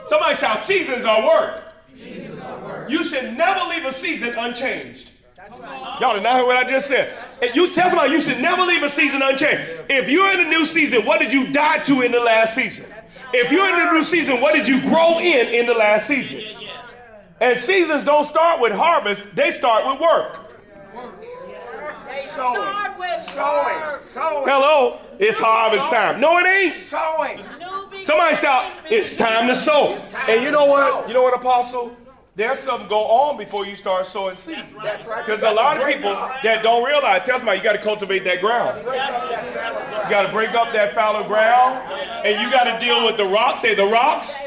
Somebody shout, seasons are work. You should never leave a season unchanged. Y'all did not hear what I just said. And you tell somebody you should never leave a season unchanged. If you're in a new season, what did you die to in the last season? If you're in a new season, what did you grow in in the last season? And seasons don't start with harvest, they start with work. Sowing. start with Sowing. work. Sowing. Hello, it's harvest time. No, it ain't. Sowing. New beginning. Somebody shout, it's time to sow. time And you know what? sow. You know what, Apostle? There's something go on before you start sowing seed. That's right. Because a lot of people that don't realize, tell somebody you got to cultivate that ground. You got to break up that fallow ground, and you got to deal with the rocks. Say the rocks,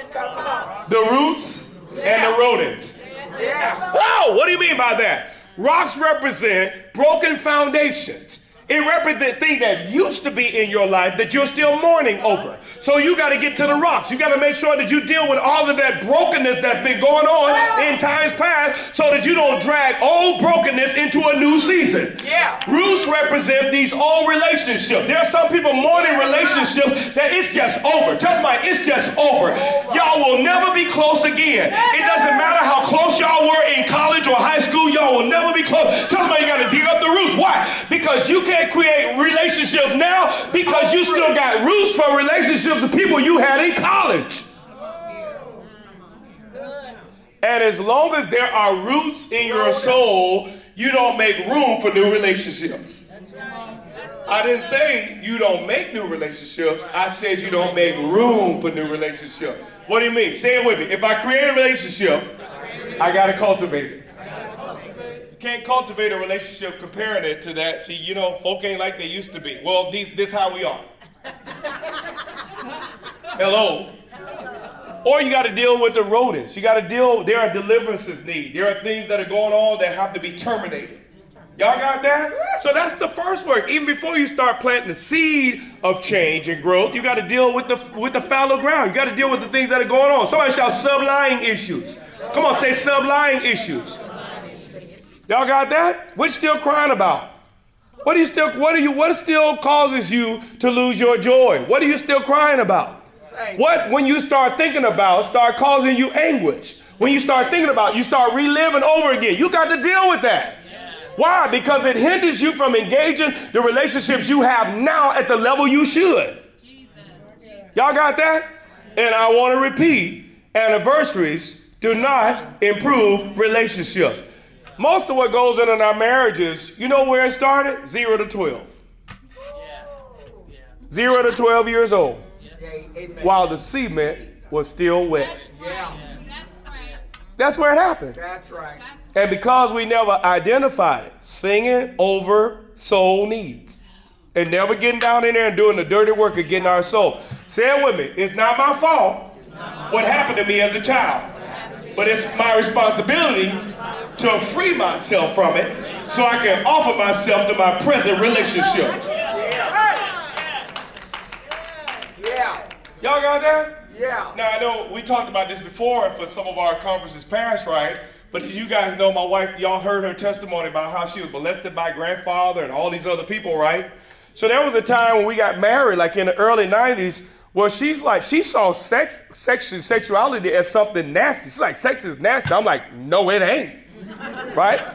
the roots, and the rodents. Yeah. Whoa! What do you mean by that? Rocks represent broken foundations. It represents things that used to be in your life that you're still mourning over. So you got to get to the rocks. You got to make sure that you deal with all of that brokenness that's been going on in times past so that you don't drag old brokenness into a new season. Yeah. Roots represent these old relationships. There are some people mourning relationships that it's just over. Tell somebody it's just over. Y'all will never be close again. It doesn't matter how close y'all were in college or high school, y'all will never be close. Tell somebody you got to dig up the Why? Because you can't create relationships now because you still got roots from relationships with people you had in college. And as long as there are roots in your soul, you don't make room for new relationships. I didn't say you don't make new relationships. I said you don't make room for new relationships. What do you mean? Say it with me. If I create a relationship, I got to cultivate it. Can't cultivate a relationship comparing it to that. See, you know, folk ain't like they used to be. Well, these, this how we are. Hello. Or you got to deal with the rodents. You got to deal, there are deliverances need. There are things that are going on that have to be terminated. Y'all got that? So that's the first work. Even before you start planting the seed of change and growth, you got to deal with the with the fallow ground. You got to deal with the things that are going on. Somebody shout sublying issues. Come on, say sublying issues. Y'all got that? What you still crying about? What are you still what are you what still causes you to lose your joy? What are you still crying about? What when you start thinking about start causing you anguish? When you start thinking about, you start reliving over again. You got to deal with that. Why? Because it hinders you from engaging the relationships you have now at the level you should. Y'all got that? And I want to repeat anniversaries do not improve relationship. Most of what goes on in our marriages, you know where it started? Zero to 12. Zero to 12 years old, Yeah, amen. while the cement was still wet. Yeah. That's right. That's where it happened. That's right. And because we never identified it, singing over soul needs. And never getting down in there and doing the dirty work of getting our soul. Say it with me. It's not my fault what happened to me as a child. But it's my responsibility to free myself from it so I can offer myself to my present relationships. Yeah. Y'all got that? Yeah. Now I know we talked about this before for some of our conferences past, right? But as you guys know, my wife, y'all heard her testimony about how she was molested by grandfather and all these other people, right? So there was a time when we got married, like in the early 90s, where she's like, she saw sex, sex sexuality as something nasty. She's like, sex is nasty. I'm like, no, it ain't. right?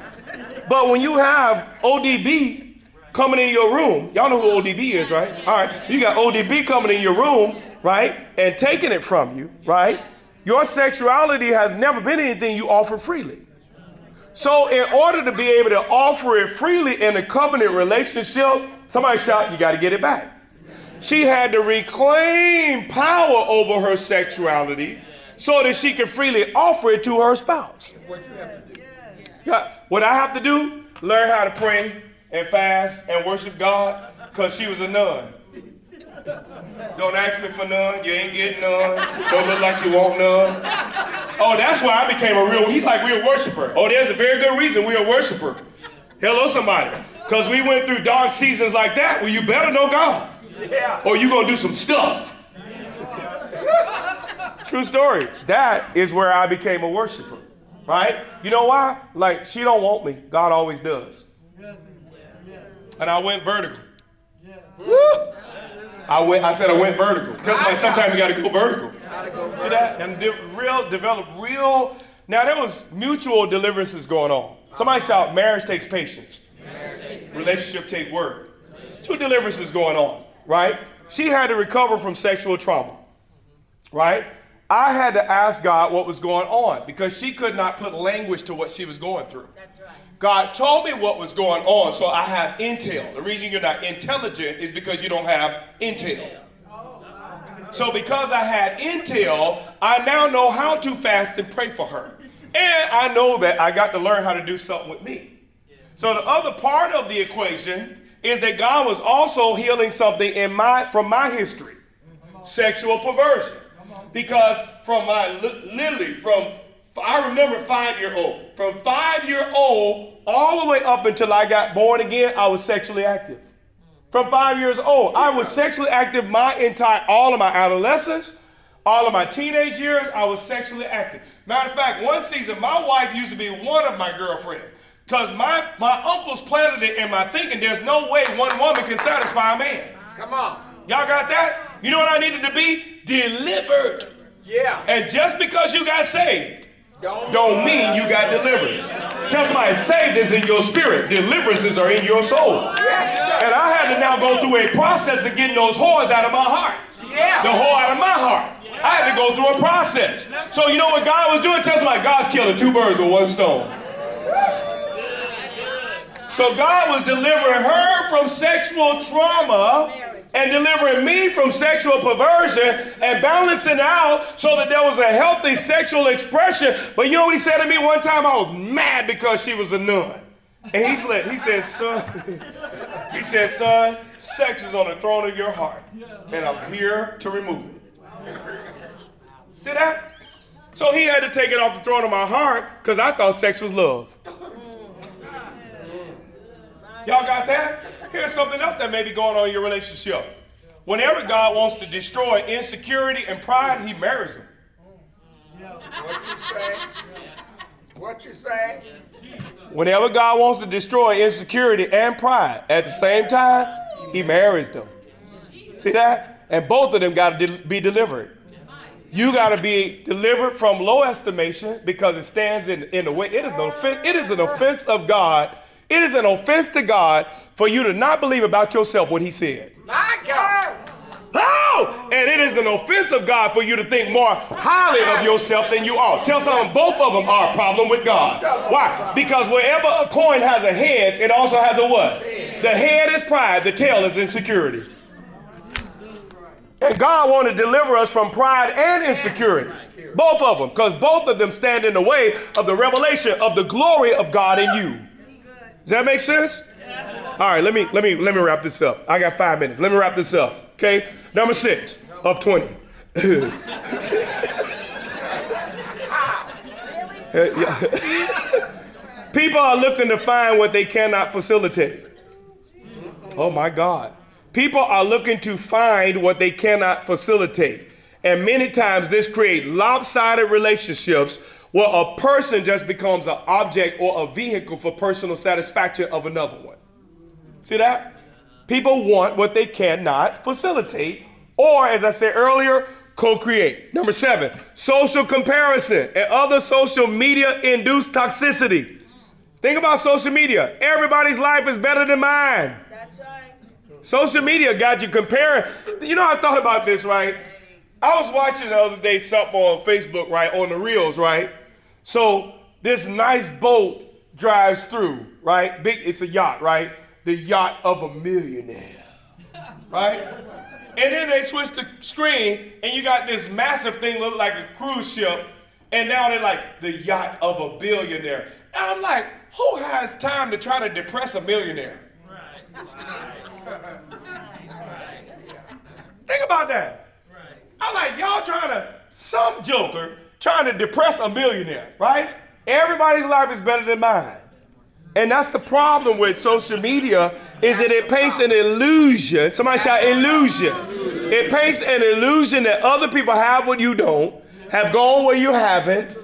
But when you have ODB coming in your room, y'all know who ODB is, right? All right, you got ODB coming in your room, right, and taking it from you, right? Your sexuality has never been anything you offer freely. So, in order to be able to offer it freely in a covenant relationship, somebody shout, you got to get it back. She had to reclaim power over her sexuality so that she could freely offer it to her spouse. What you have to do. Yeah, what I have to do, learn how to pray and fast and worship God, because she was a nun. Don't ask me for none. You ain't getting none. Don't look like you want none. Oh, that's why I became a real, he's like, we're a worshiper. Oh, there's a very good reason we're a worshiper. Hello, somebody. Because we went through dark seasons like that, well, you better know God. Yeah. Or you going to do some stuff. True story. That is where I became a worshiper. Right? You know why? Like, she don't want me. God always does. And I went vertical. yes. I went. I said I went vertical. Tell somebody sometimes you got to go vertical. Gotta go. See that? And de- real develop real. Now there was mutual deliverances going on. Somebody shout, marriage takes patience. Relationship take work. Two deliverances going on, right? She had to recover from sexual trauma, right? I had to ask God what was going on because she could not put language to what she was going through. That's right. God told me what was going on, so I have intel. The reason you're not intelligent is because you don't have intel. So, because I had intel, I now know how to fast and pray for her. And I know that I got to learn how to do something with me. So, the other part of the equation is that God was also healing something in my from my history sexual perversion. Because from my li- literally from I remember five year old. From five year old all the way up until I got born again, I was sexually active. From five years old, I was sexually active my entire all of my adolescence, all of my teenage years. I was sexually active. Matter of fact, one season my wife used to be one of my girlfriends. Because my, my uncles planted it in my thinking there's no way one woman can satisfy a man. Come on. Y'all got that? You know what I needed to be? Delivered. Yeah. And just because you got saved, Don't, don't mean you got delivered. Tell somebody, saved is in your spirit, deliverances are in your soul. Yes, And I had to now go through a process of getting those whores out of my heart. Yeah. The whore out of my heart. I had to go through a process. So you know what God was doing? Tell somebody, God's killing two birds with one stone. So God was delivering her from sexual trauma and delivering me from sexual perversion and balancing out so that there was a healthy sexual expression. But you know what he said to me one time? I was mad because she was a nun. And he said, he said, son, he said, son, sex is on the throne of your heart. And I'm here to remove it. See that? So he had to take it off the throne of my heart because I thought sex was love. Y'all got that? Here's something else that may be going on in your relationship. Whenever God wants to destroy insecurity and pride, he marries them. What you say? What you say? Whenever God wants to destroy insecurity and pride at the same time, he marries them. See that? And both of them got to de- be delivered. You got to be delivered from low estimation because it stands in, in the way. It is, an offense, it is an offense of God. It is an offense to God for you to not believe about yourself what he said. My God. Oh! And it is an offense of God for you to think more highly of yourself than you ought. Tell someone both of them are a problem with God. Why? Because wherever a coin has a head, it also has a what? The head is pride, the tail is insecurity. And God wanted to deliver us from pride and insecurity. Both of them, because both of them stand in the way of the revelation of the glory of God in you. Does that make sense? All right, let me let me let me wrap this up. I got five minutes. Let me wrap this up. Okay, number six of twenty. People are looking to find what they cannot facilitate. Oh my God. People are looking to find what they cannot facilitate. And many times this creates lopsided relationships where a person just becomes an object or a vehicle for personal satisfaction of another one. See that? People want what they cannot facilitate, or as I said earlier, co create. Number seven, social comparison and other social media induced toxicity. Think about social media. Everybody's life is better than mine. That's right. Social media got you comparing. You know, I thought about this, right? I was watching the other day something on Facebook, right, on the reels, right? So this nice boat drives through, right? Big, it's a yacht, right? The yacht of a millionaire, right? And then they switch the screen, and you got this massive thing look like a cruise ship, and now they're like the yacht of a billionaire. And I'm like, who has time to try to depress a millionaire? Right. Think about that. Right. I'm like, y'all trying to, some joker trying to depress a millionaire, right? Everybody's life is better than mine. And that's the problem with social media is that it paints an illusion. Somebody shout illusion. It paints an illusion that other people have what you don't, have gone where you haven't,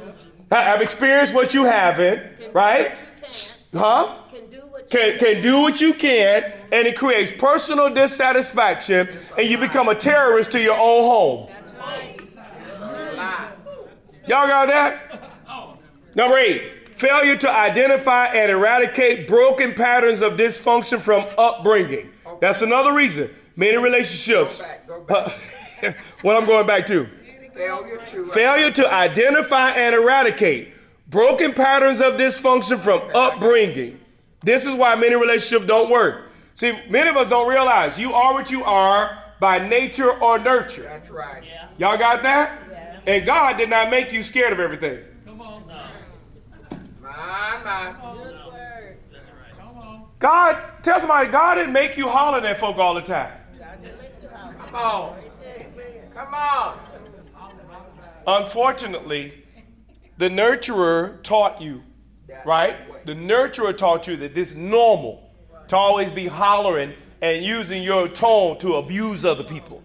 have experienced what you haven't, right? Huh? Can can, can do what you can, and it creates personal dissatisfaction, and you become a terrorist to your own home. That's right. Lie. Y'all got that? Number eight, failure to identify and eradicate broken patterns of dysfunction from upbringing. That's another reason. Many relationships. Go back, go uh, back. what I'm going back to. Failure to. Failure to identify and eradicate broken patterns of dysfunction from upbringing. This is why many relationships don't work. See, many of us don't realize you are what you are by nature or nurture. That's right. Y'all got that? And God did not make you scared of everything. Come on. My, my. Come on. God, tell somebody, God didn't make you holler at folk all the time. Come on. Come on. Unfortunately, the nurturer taught you, right? The nurturer taught you that this is normal to always be hollering and using your tone to abuse other people.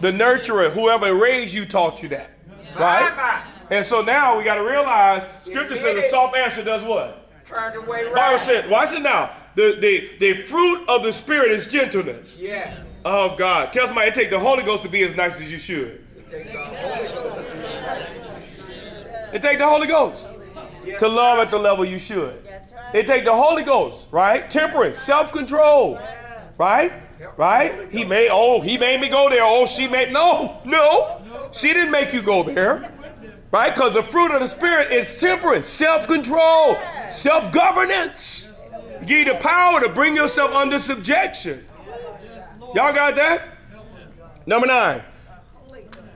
The nurturer, whoever raised you, taught you that, Right? And so now we got to realize Scripture says the soft answer does what? Turned away right. Bible said, watch it now. The, the, the fruit of the Spirit is gentleness. Yeah. Oh God. Tell somebody it take the Holy Ghost to be as nice as you should. Thank the Holy Ghost. It take the Holy Ghost to love at the level you should. It take the Holy Ghost, right? Temperance, self-control, right? Right? He made oh he made me go there. Oh she made no no. She didn't make you go there, right? Because the fruit of the Spirit is temperance, self-control, self-governance. Give you the power to bring yourself under subjection. Y'all got that? Number nine.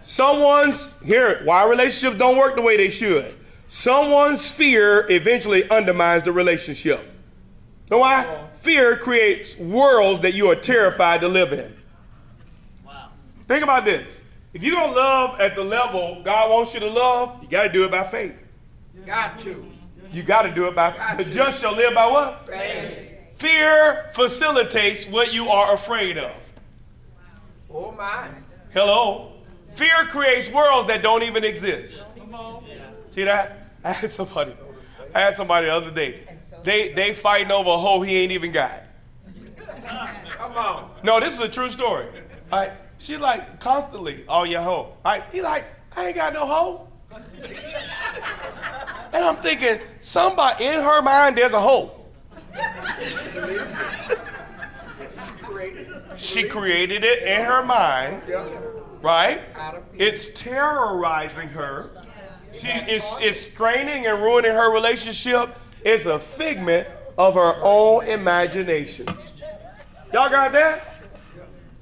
Someone's here, why relationships don't work the way they should. Someone's fear eventually undermines the relationship. Know why? Fear creates worlds that you are terrified to live in. Wow. Think about this. If you're gonna love at the level God wants you to love, you gotta do it by faith. Got to. You gotta do it by faith. the just shall live by what? Faith. Fear facilitates what you are afraid of. Oh my. Hello? Fear creates worlds that don't even exist. Come on. See that? I had somebody. I had somebody the other day. They they fighting over a hole he ain't even got. Come on. No, this is a true story. All right. She like constantly, oh your hoe. Right. He like, I ain't got no hoe. And I'm thinking, somebody in her mind, there's a hoe. She created it in her mind, right? Out of fear. It's terrorizing her. She it's it's straining and ruining her relationship. It's a figment of her own imaginations. Y'all got that?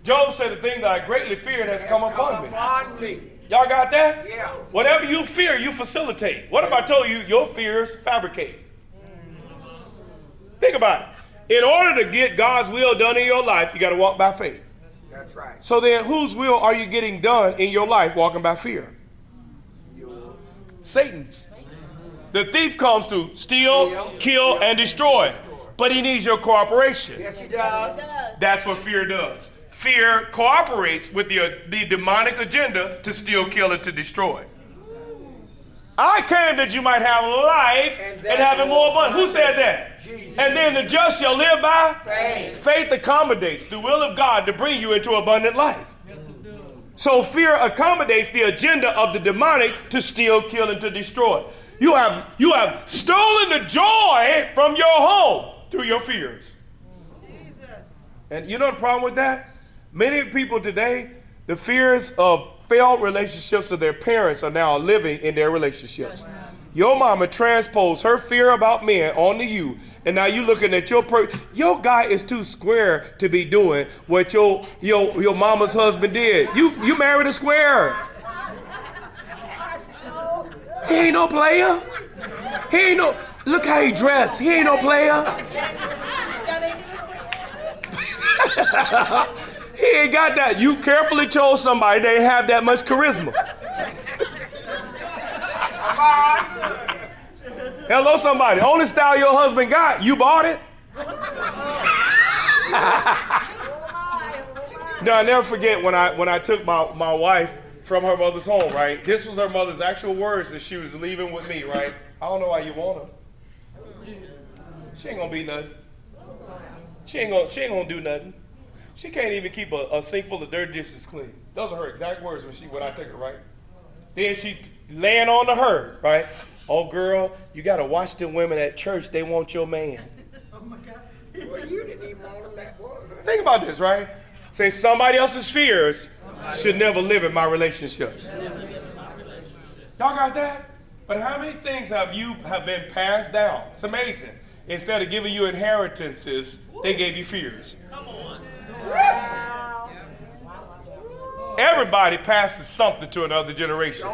Job said the thing that I greatly feared has come upon me. upon me. Y'all got that? Yeah. Whatever you fear, you facilitate. What if I told you your fears fabricate? Think about it. In order to get God's will done in your life, you got to walk by faith. That's right. So then, whose will are you getting done in your life walking by fear? Satan's. The thief comes to steal, kill, and destroy, but he needs your cooperation. Yes, he does. That's what fear does. Fear cooperates with the, the demonic agenda to steal, kill, and to destroy. I came that you might have life and, And have it more more abundant. Who said that? Jesus. And then the just shall live by Faith. Faith accommodates the will of God to bring you into abundant life. So fear accommodates the agenda of the demonic to steal, kill, and to destroy. You have you have stolen the joy from your home through your fears. And you know the problem with that? Many people today, the fears of failed relationships with their parents are now living in their relationships. Your mama transposed her fear about men onto you, and now you looking at your per- your guy is too square to be doing what your your your mama's husband did. You you married a square. He ain't no player. He ain't no. Look how he dressed. He ain't no player. he ain't got that. You carefully chose somebody that have that much charisma. Hello, somebody. Only style your husband got, you bought it. no, I never forget when I when I took my, my wife from her mother's home, right? This was her mother's actual words that she was leaving with me, right? I don't know why you want her. She ain't gonna be nothing. She ain't gonna she ain't gonna do nothing. She can't even keep a, a sink full of dirty dishes clean. Those are her exact words when she when I took her, right? Then she laying on to her, right? Oh girl, you gotta watch the women at church, they want your man. Oh my God. Well, you didn't even want him that word. Think about this, right? Say somebody else's fears should never live in my relationships. Y'all got that? But how many things have you have been passed down? It's amazing. Instead of giving you inheritances, they gave you fears. Everybody passes something to another generation.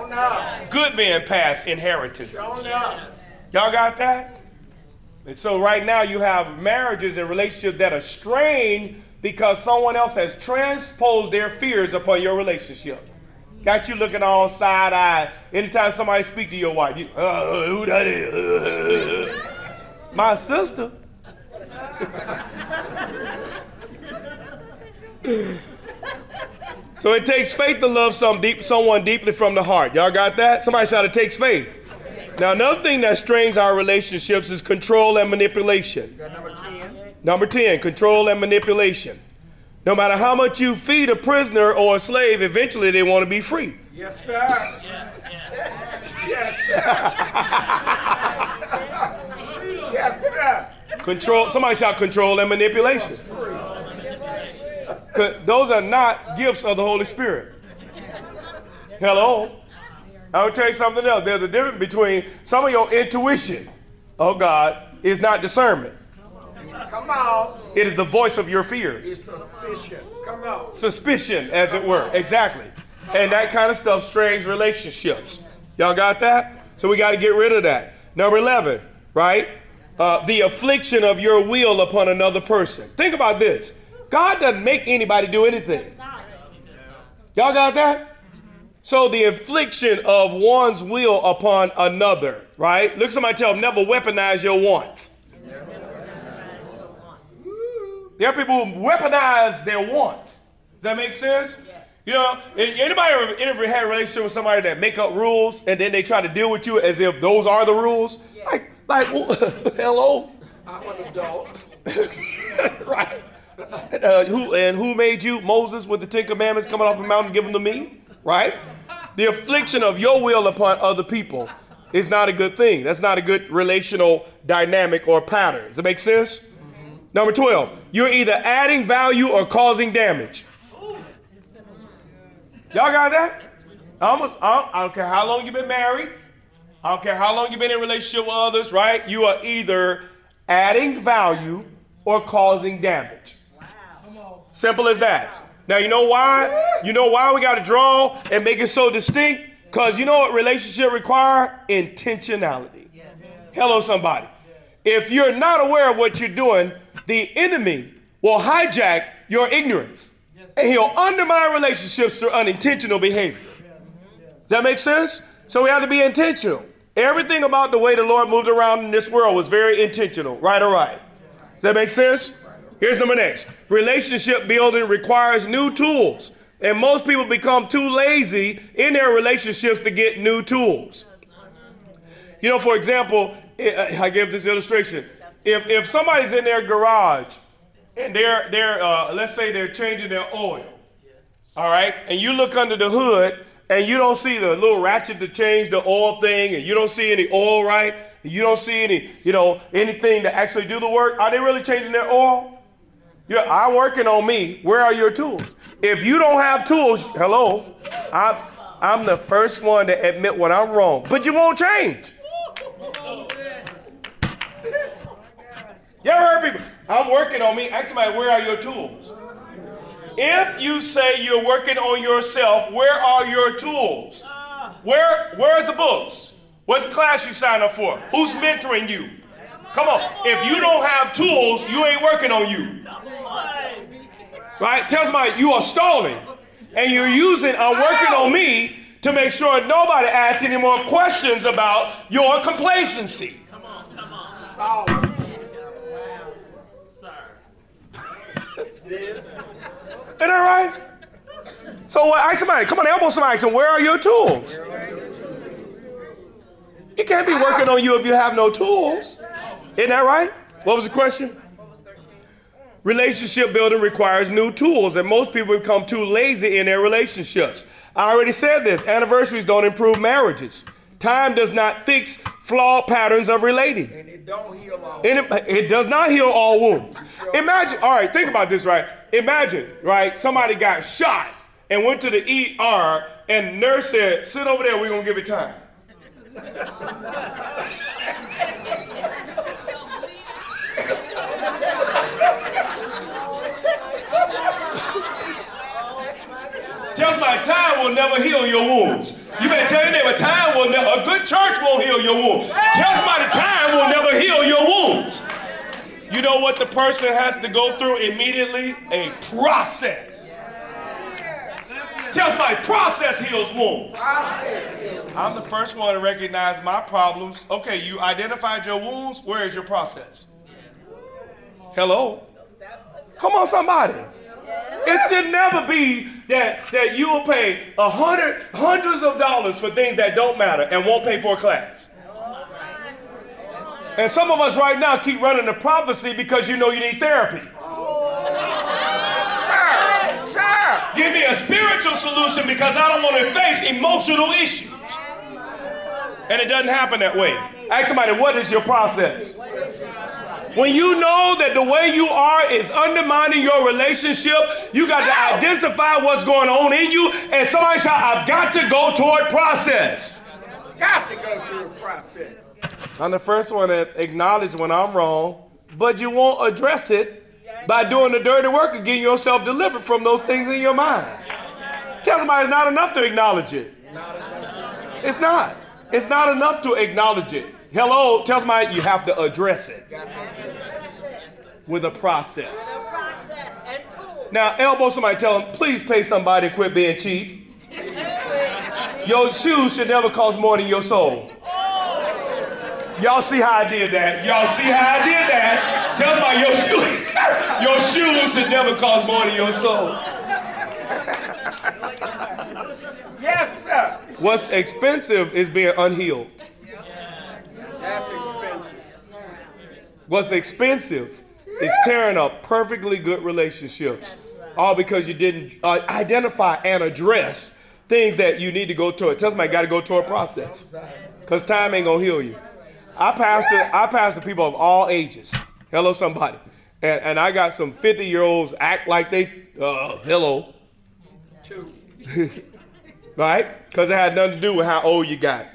Good men pass inheritances. Y'all got that? And so right now you have marriages and relationships that are strained because someone else has transposed their fears upon your relationship. Got you looking all side eye. Anytime somebody speak to your wife, you, uh, who that is? My sister. so it takes faith to love some deep, someone deeply from the heart. Y'all got that? Somebody shout, it takes faith. Now, another thing that strains our relationships is control and manipulation. Number 10. Number 10, control and manipulation. No matter how much you feed a prisoner or a slave, eventually they want to be free. Yes, sir. Yes, sir. yes, sir. Control, somebody shout control and manipulation. Those are not gifts of the Holy Spirit. Hello? I will tell you something else. There's a difference between some of your intuition, oh God, is not discernment. Come on. It is the voice of your fears. It's suspicion. Come on. suspicion, as it were. Exactly. And that kind of stuff strains relationships. Y'all got that? So we got to get rid of that. Number 11, right? Uh, the affliction of your will upon another person. Think about this God doesn't make anybody do anything. Y'all got that? So the infliction of one's will upon another, right? Look, somebody tell them never weaponize your wants. There are people who weaponize their wants. Does that make sense? You know, anybody ever, ever had a relationship with somebody that make up rules and then they try to deal with you as if those are the rules? Like, like, hello, I'm an adult. right? Uh, who and who made you Moses with the Ten Commandments coming off the mountain giving them to me? Right? The affliction of your will upon other people is not a good thing. That's not a good relational dynamic or pattern. Does that make sense? Number 12, you're either adding value or causing damage. Y'all got that? I'm a, I I don't care how long you've been married. I don't care how long you've been in a relationship with others, right? You are either adding value or causing damage. Simple as that. Now, you know why? You know why we got to draw and make it so distinct? Because you know what relationship require? Intentionality. Hello, somebody. If you're not aware of what you're doing, the enemy will hijack your ignorance and he'll undermine relationships through unintentional behavior. Does that make sense? So we have to be intentional. Everything about the way the Lord moved around in this world was very intentional, right or right? Does that make sense? Here's number next. Relationship building requires new tools. And most people become too lazy in their relationships to get new tools. You know, for example, I give this illustration. If, if somebody's in their garage and they're, they're uh, let's say they're changing their oil, all right, and you look under the hood and you don't see the little ratchet to change the oil thing and you don't see any oil right, you don't see any, you know, anything to actually do the work, are they really changing their oil? Yeah, I'm working on me. Where are your tools? If you don't have tools, hello, I'm, I'm the first one to admit when I'm wrong, but you won't change. You ever heard people? I'm working on me. Ask somebody, where are your tools? If you say you're working on yourself, where are your tools? Where where's the books? What's the class you signed up for? Who's mentoring you? Come on. If you don't have tools, you ain't working on you. Right? Tell somebody you are stalling. And you're using I'm working on me to make sure nobody asks any more questions about your complacency. Come on, come on. Oh, Isn't that right? So uh, ask somebody, come on, elbow somebody, ask them, where are your tools? You can't be working on you if you have no tools. Isn't that right? What was the question? Relationship building requires new tools, and most people become too lazy in their relationships. I already said this anniversaries don't improve marriages. Time does not fix flawed patterns of relating. and it don't heal all. It, it does not heal all wounds. Imagine, all right, think about this, right? Imagine, right, somebody got shot and went to the ER and nurse said, sit over there, we're gonna give it time. Somebody time will never heal your wounds. You better tell your neighbor time will never, a good church won't heal your wounds. Tell somebody time will never heal your wounds. You know what the person has to go through immediately? A process. Tell somebody process heals wounds. I'm the first one to recognize my problems. Okay, you identified your wounds. Where is your process? Hello? Come on, somebody. It should never be that, that you will pay a hundred, hundreds of dollars for things that don't matter and won't pay for a class. And some of us right now keep running the prophecy because you know you need therapy. Sir, sir. Give me a spiritual solution because I don't want to face emotional issues. And it doesn't happen that way. Ask somebody, what is your process? When you know that the way you are is undermining your relationship, you got to identify what's going on in you. And somebody shout, I've got to go toward process. Got to go through a process. I'm the first one to acknowledge when I'm wrong, but you won't address it by doing the dirty work of getting yourself delivered from those things in your mind. Tell somebody it's not enough to acknowledge it. It's not. It's not enough to acknowledge it. Hello, tell somebody you have to address it with a process. Now, elbow somebody, tell them, please pay somebody and quit being cheap. Your shoes should never cost more than your soul. Y'all see how I did that? Y'all see how I did that? Tell somebody your shoes, your shoes should never cost more than your soul. Yes, sir. What's expensive is being unhealed. That's expensive. What's expensive is tearing up perfectly good relationships, all because you didn't uh, identify and address things that you need to go toward. Tell somebody got to go toward a process, because time ain't gonna heal you. I pastor, I pastor people of all ages. Hello, somebody, and and I got some 50 year olds act like they uh, hello, Two. right? Because it had nothing to do with how old you got.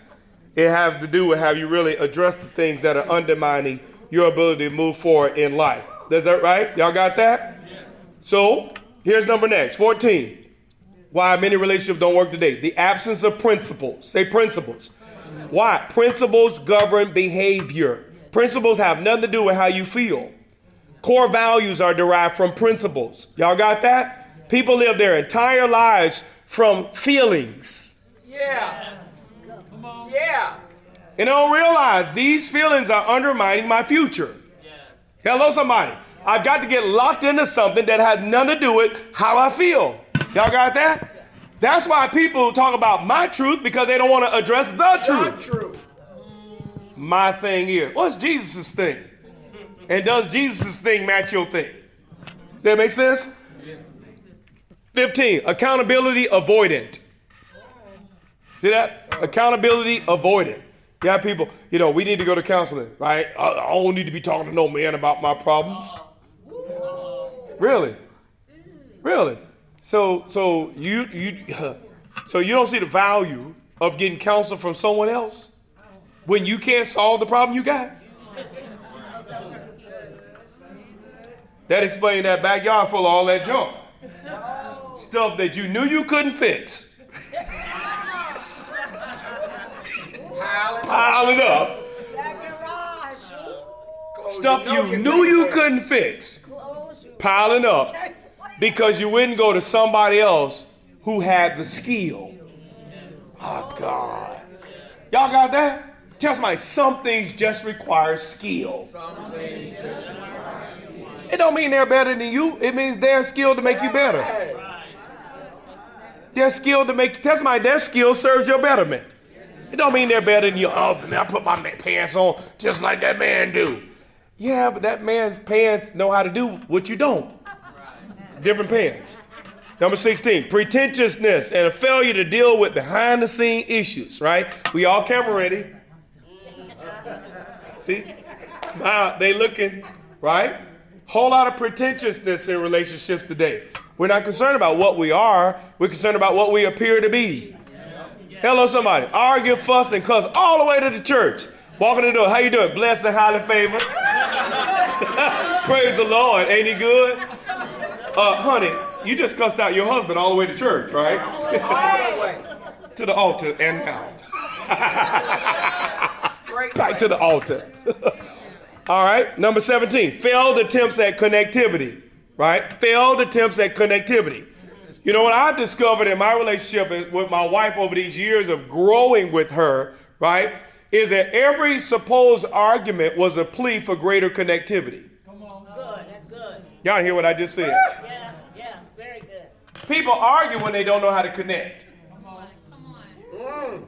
It has to do with how you really address the things that are undermining your ability to move forward in life. Is that right? Y'all got that? So here's number next 14. Why many relationships don't work today. The absence of principles. Say principles. Why? Principles govern behavior. Principles have nothing to do with how you feel. Core values are derived from principles. Y'all got that? People live their entire lives from feelings. Yeah. Yeah. And they don't realize these feelings are undermining my future. Hello, somebody. I've got to get locked into something that has nothing to do with how I feel. Y'all got that? That's why people talk about my truth because they don't want to address the Not truth. My thing here. What's Jesus' thing? And does Jesus' thing match your thing? Does that make sense? 15. Accountability avoidant. See that? Accountability avoidant. Have people, you know, we need to go to counseling, right? I, don't need to be talking to no man about my problems. Really? Really? So so you you so you don't see the value of getting counsel from someone else when you can't solve the problem you got? That explains that backyard full of all that junk. Stuff that you knew you couldn't fix. Piling Pile it up. That garage, clothes Stuff you knew you couldn't fix. clothes, you Piling up. Because you wouldn't go to somebody else who had the skill. Oh, God. Y'all got that? Tell somebody some things just require skill. It don't mean they're better than you. It means they're skilled to make you better. They're skilled to make. Tell somebody their skill serves your betterment. It don't mean they're better than you. Oh man, I put my pants on just like that man do. Yeah, but that man's pants know how to do what you don't. Different pants. Number 16, pretentiousness and a failure to deal with behind the scene issues, right? We all camera ready. See? Smile. They looking, right? Whole lot of pretentiousness in relationships today. We're not concerned about what we are, we're concerned about what we appear to be. Hello, somebody. Argue, fuss, and cuss all the way to the church. Walking the door. How you doing? Blessed and highly favored. Praise the Lord. Ain't he good? Uh, honey, you just cussed out your husband all the way to church, right? All the way. to the altar and now. Straight Back to the altar. All right, number 17, failed attempts at connectivity, right? Failed attempts at connectivity. You know what I've discovered in my relationship with my wife over these years of growing with her, right, is that every supposed argument was a plea for greater connectivity. Come on, good, that's good. Y'all hear what I just said? Yeah, yeah, very good. People argue when they don't know how to connect. Come on, come Mm.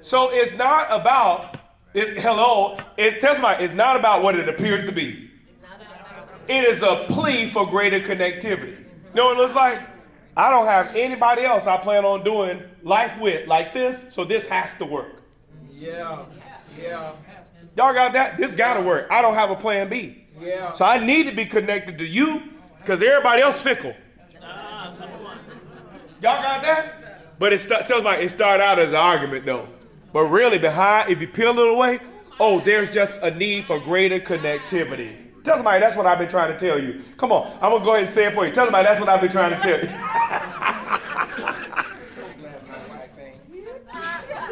So it's not about it's hello, it's testimony. It's not about what it appears to be. It is a plea for greater connectivity. You know what it looks like? I don't have anybody else I plan on doing life with like this, so this has to work. Yeah. Yeah. Y'all got that? This gotta work. I don't have a plan B. Yeah. So I need to be connected to you because everybody else fickle. Y'all got that? But it st- tells me it started out as an argument though. But really behind, if you peel it away, oh, there's just a need for greater connectivity. Tell somebody that's what I've been trying to tell you. Come on, I'm gonna go ahead and say it for you. Tell somebody that's what I've been trying to tell you.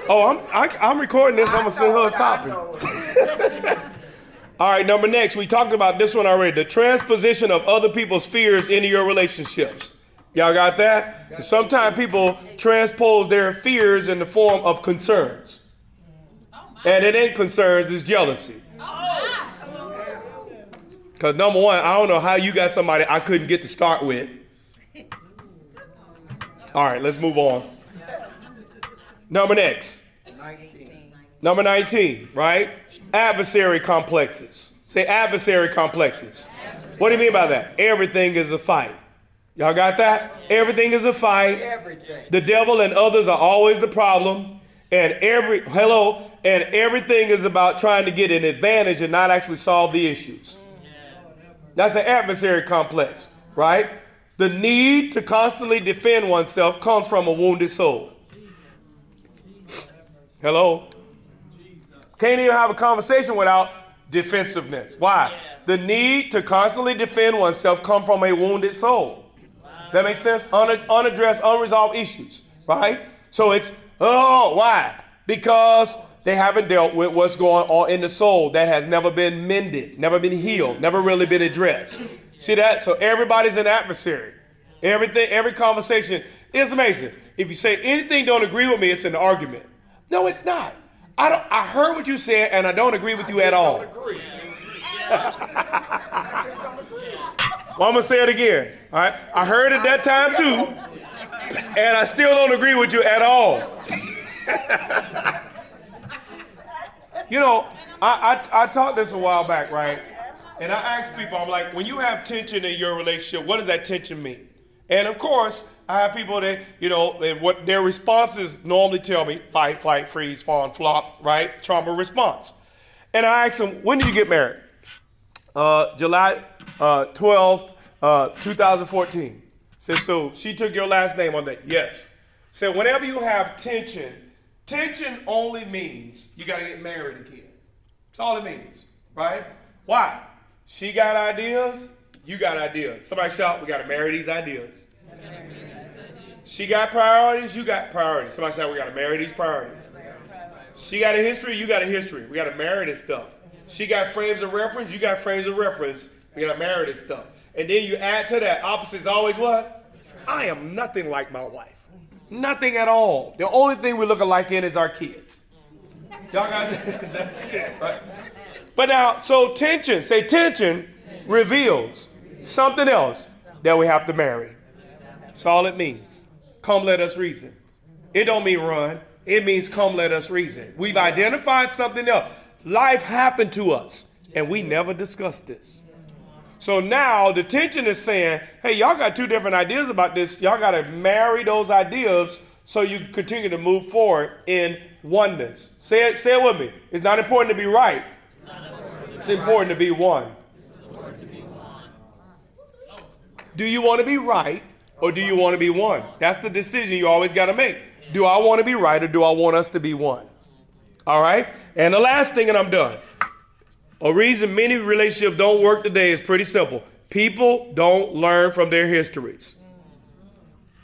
Oh, I'm I, I'm recording this. I'm gonna send her a copy. All right, number next, we talked about this one already. The transposition of other people's fears into your relationships. Y'all got that? Sometimes people transpose their fears in the form of concerns. And it ain't concerns, it's jealousy. Oh, Because number one, I don't know how you got somebody I couldn't get to start with. All right, let's move on. Number next. 19. Number 19, right? Adversary complexes. Say adversary complexes. What do you mean by that? Everything is a fight. Y'all got that? Everything is a fight. Everything. The devil and others are always the problem. And every hello, and everything is about trying to get an advantage and not actually solve the issues. That's an adversary complex, right? The need to constantly defend oneself comes from a wounded soul. Hello? Can't even have a conversation without defensiveness. Why? The need to constantly defend oneself come from a wounded soul. That makes sense? Un- unaddressed, unresolved issues, right? So it's, oh, why? Because they haven't dealt with what's going on in the soul that has never been mended, never been healed, never really been addressed. See that? So everybody's an adversary. Everything, every conversation is amazing. If you say anything don't agree with me, it's an argument. No, it's not. I don't. I heard what you said, and I don't agree with you at all. I just don't agree. Well, I'm gonna say it again. All right. I heard it that time too, and I still don't agree with you at all. you know, I, I I taught this a while back, right? And I asked people, I'm like, when you have tension in your relationship, what does that tension mean? And of course, I have people that, you know, what their responses normally tell me fight, flight, freeze, fawn, flop, right? Trauma response. And I asked them, when did you get married? uh, July uh, 12th, uh, 2014. Said, so she took your last name on that? Yes. Said, whenever you have tension, tension only means you got to get married again. That's all it means, right? Why? She got ideas, you got ideas. Somebody shout, we got to marry these ideas. She got priorities, you got priorities. Somebody shout, we got to marry these priorities. She got a history, you got a history. We got to marry this stuff. She got frames of reference, you got frames of reference. We got to marry this stuff. And then you add to that, opposites always what? I am nothing like my wife. Nothing at all. The only thing we look alike in is our kids. Y'all got that? That's it, right? But now, so tension, say tension reveals something else that we have to marry. That's all it means. Come let us reason. It don't mean run. It means come let us reason. We've identified something else. Life happened to us, and we never discussed this. So now the tension is saying, hey, y'all got two different ideas about this. Y'all got to marry those ideas so you continue to move forward in oneness. Say it, say it with me. It's not important to be right. It's important to be one. Do you want to be right or do you want to be one? That's the decision you always got to make. Do I want to be right or do I want us to be one? All right. And the last thing, and I'm done. A reason many relationships don't work today is pretty simple. People don't learn from their histories.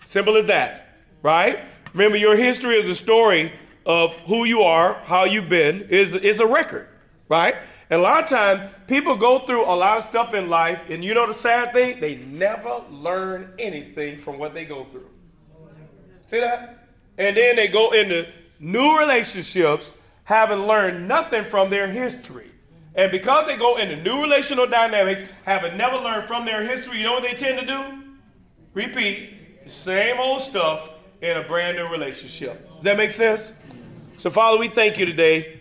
Simple as that, right? Remember, your history is a story of who you are, how you've been, is is a record, right? And a lot of times, people go through a lot of stuff in life, and you know the sad thing? They never learn anything from what they go through. See that? And then they go into new relationships having learned nothing from their history. And because they go into new relational dynamics, having never learned from their history, you know what they tend to do? Repeat the same old stuff in a brand new relationship. Does that make sense? So, Father, we thank you today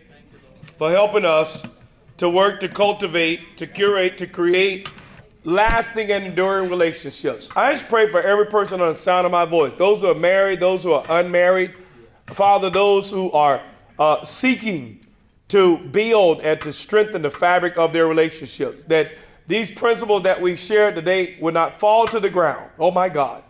for helping us to work, to cultivate, to curate, to create lasting and enduring relationships. I just pray for every person on the sound of my voice, those who are married, those who are unmarried, Father, those who are uh, seeking to build and to strengthen the fabric of their relationships, that these principles that we've shared today will not fall to the ground. Oh my God.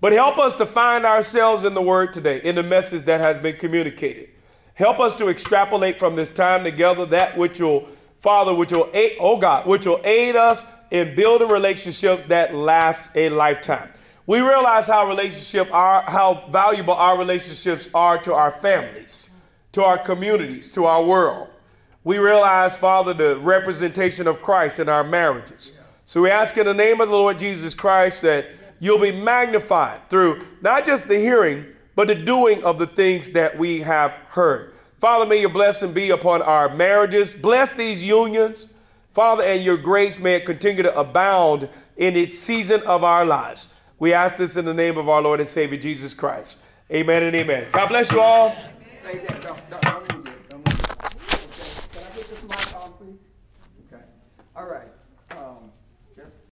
But help us to find ourselves in the word today, in the message that has been communicated. Help us to extrapolate from this time together that which will, Father, which will aid, oh God, which will aid us in building relationships that last a lifetime. We realize how relationship are, how valuable our relationships are to our families, to our communities, to our world. We realize, Father, the representation of Christ in our marriages. So we ask in the name of the Lord Jesus Christ that you'll be magnified through not just the hearing, but the doing of the things that we have heard. Father, may your blessing be upon our marriages. Bless these unions. Father, and your grace may it continue to abound in its season of our lives. We ask this in the name of our Lord and Savior Jesus Christ. Amen and amen. God bless you all. 对对，走走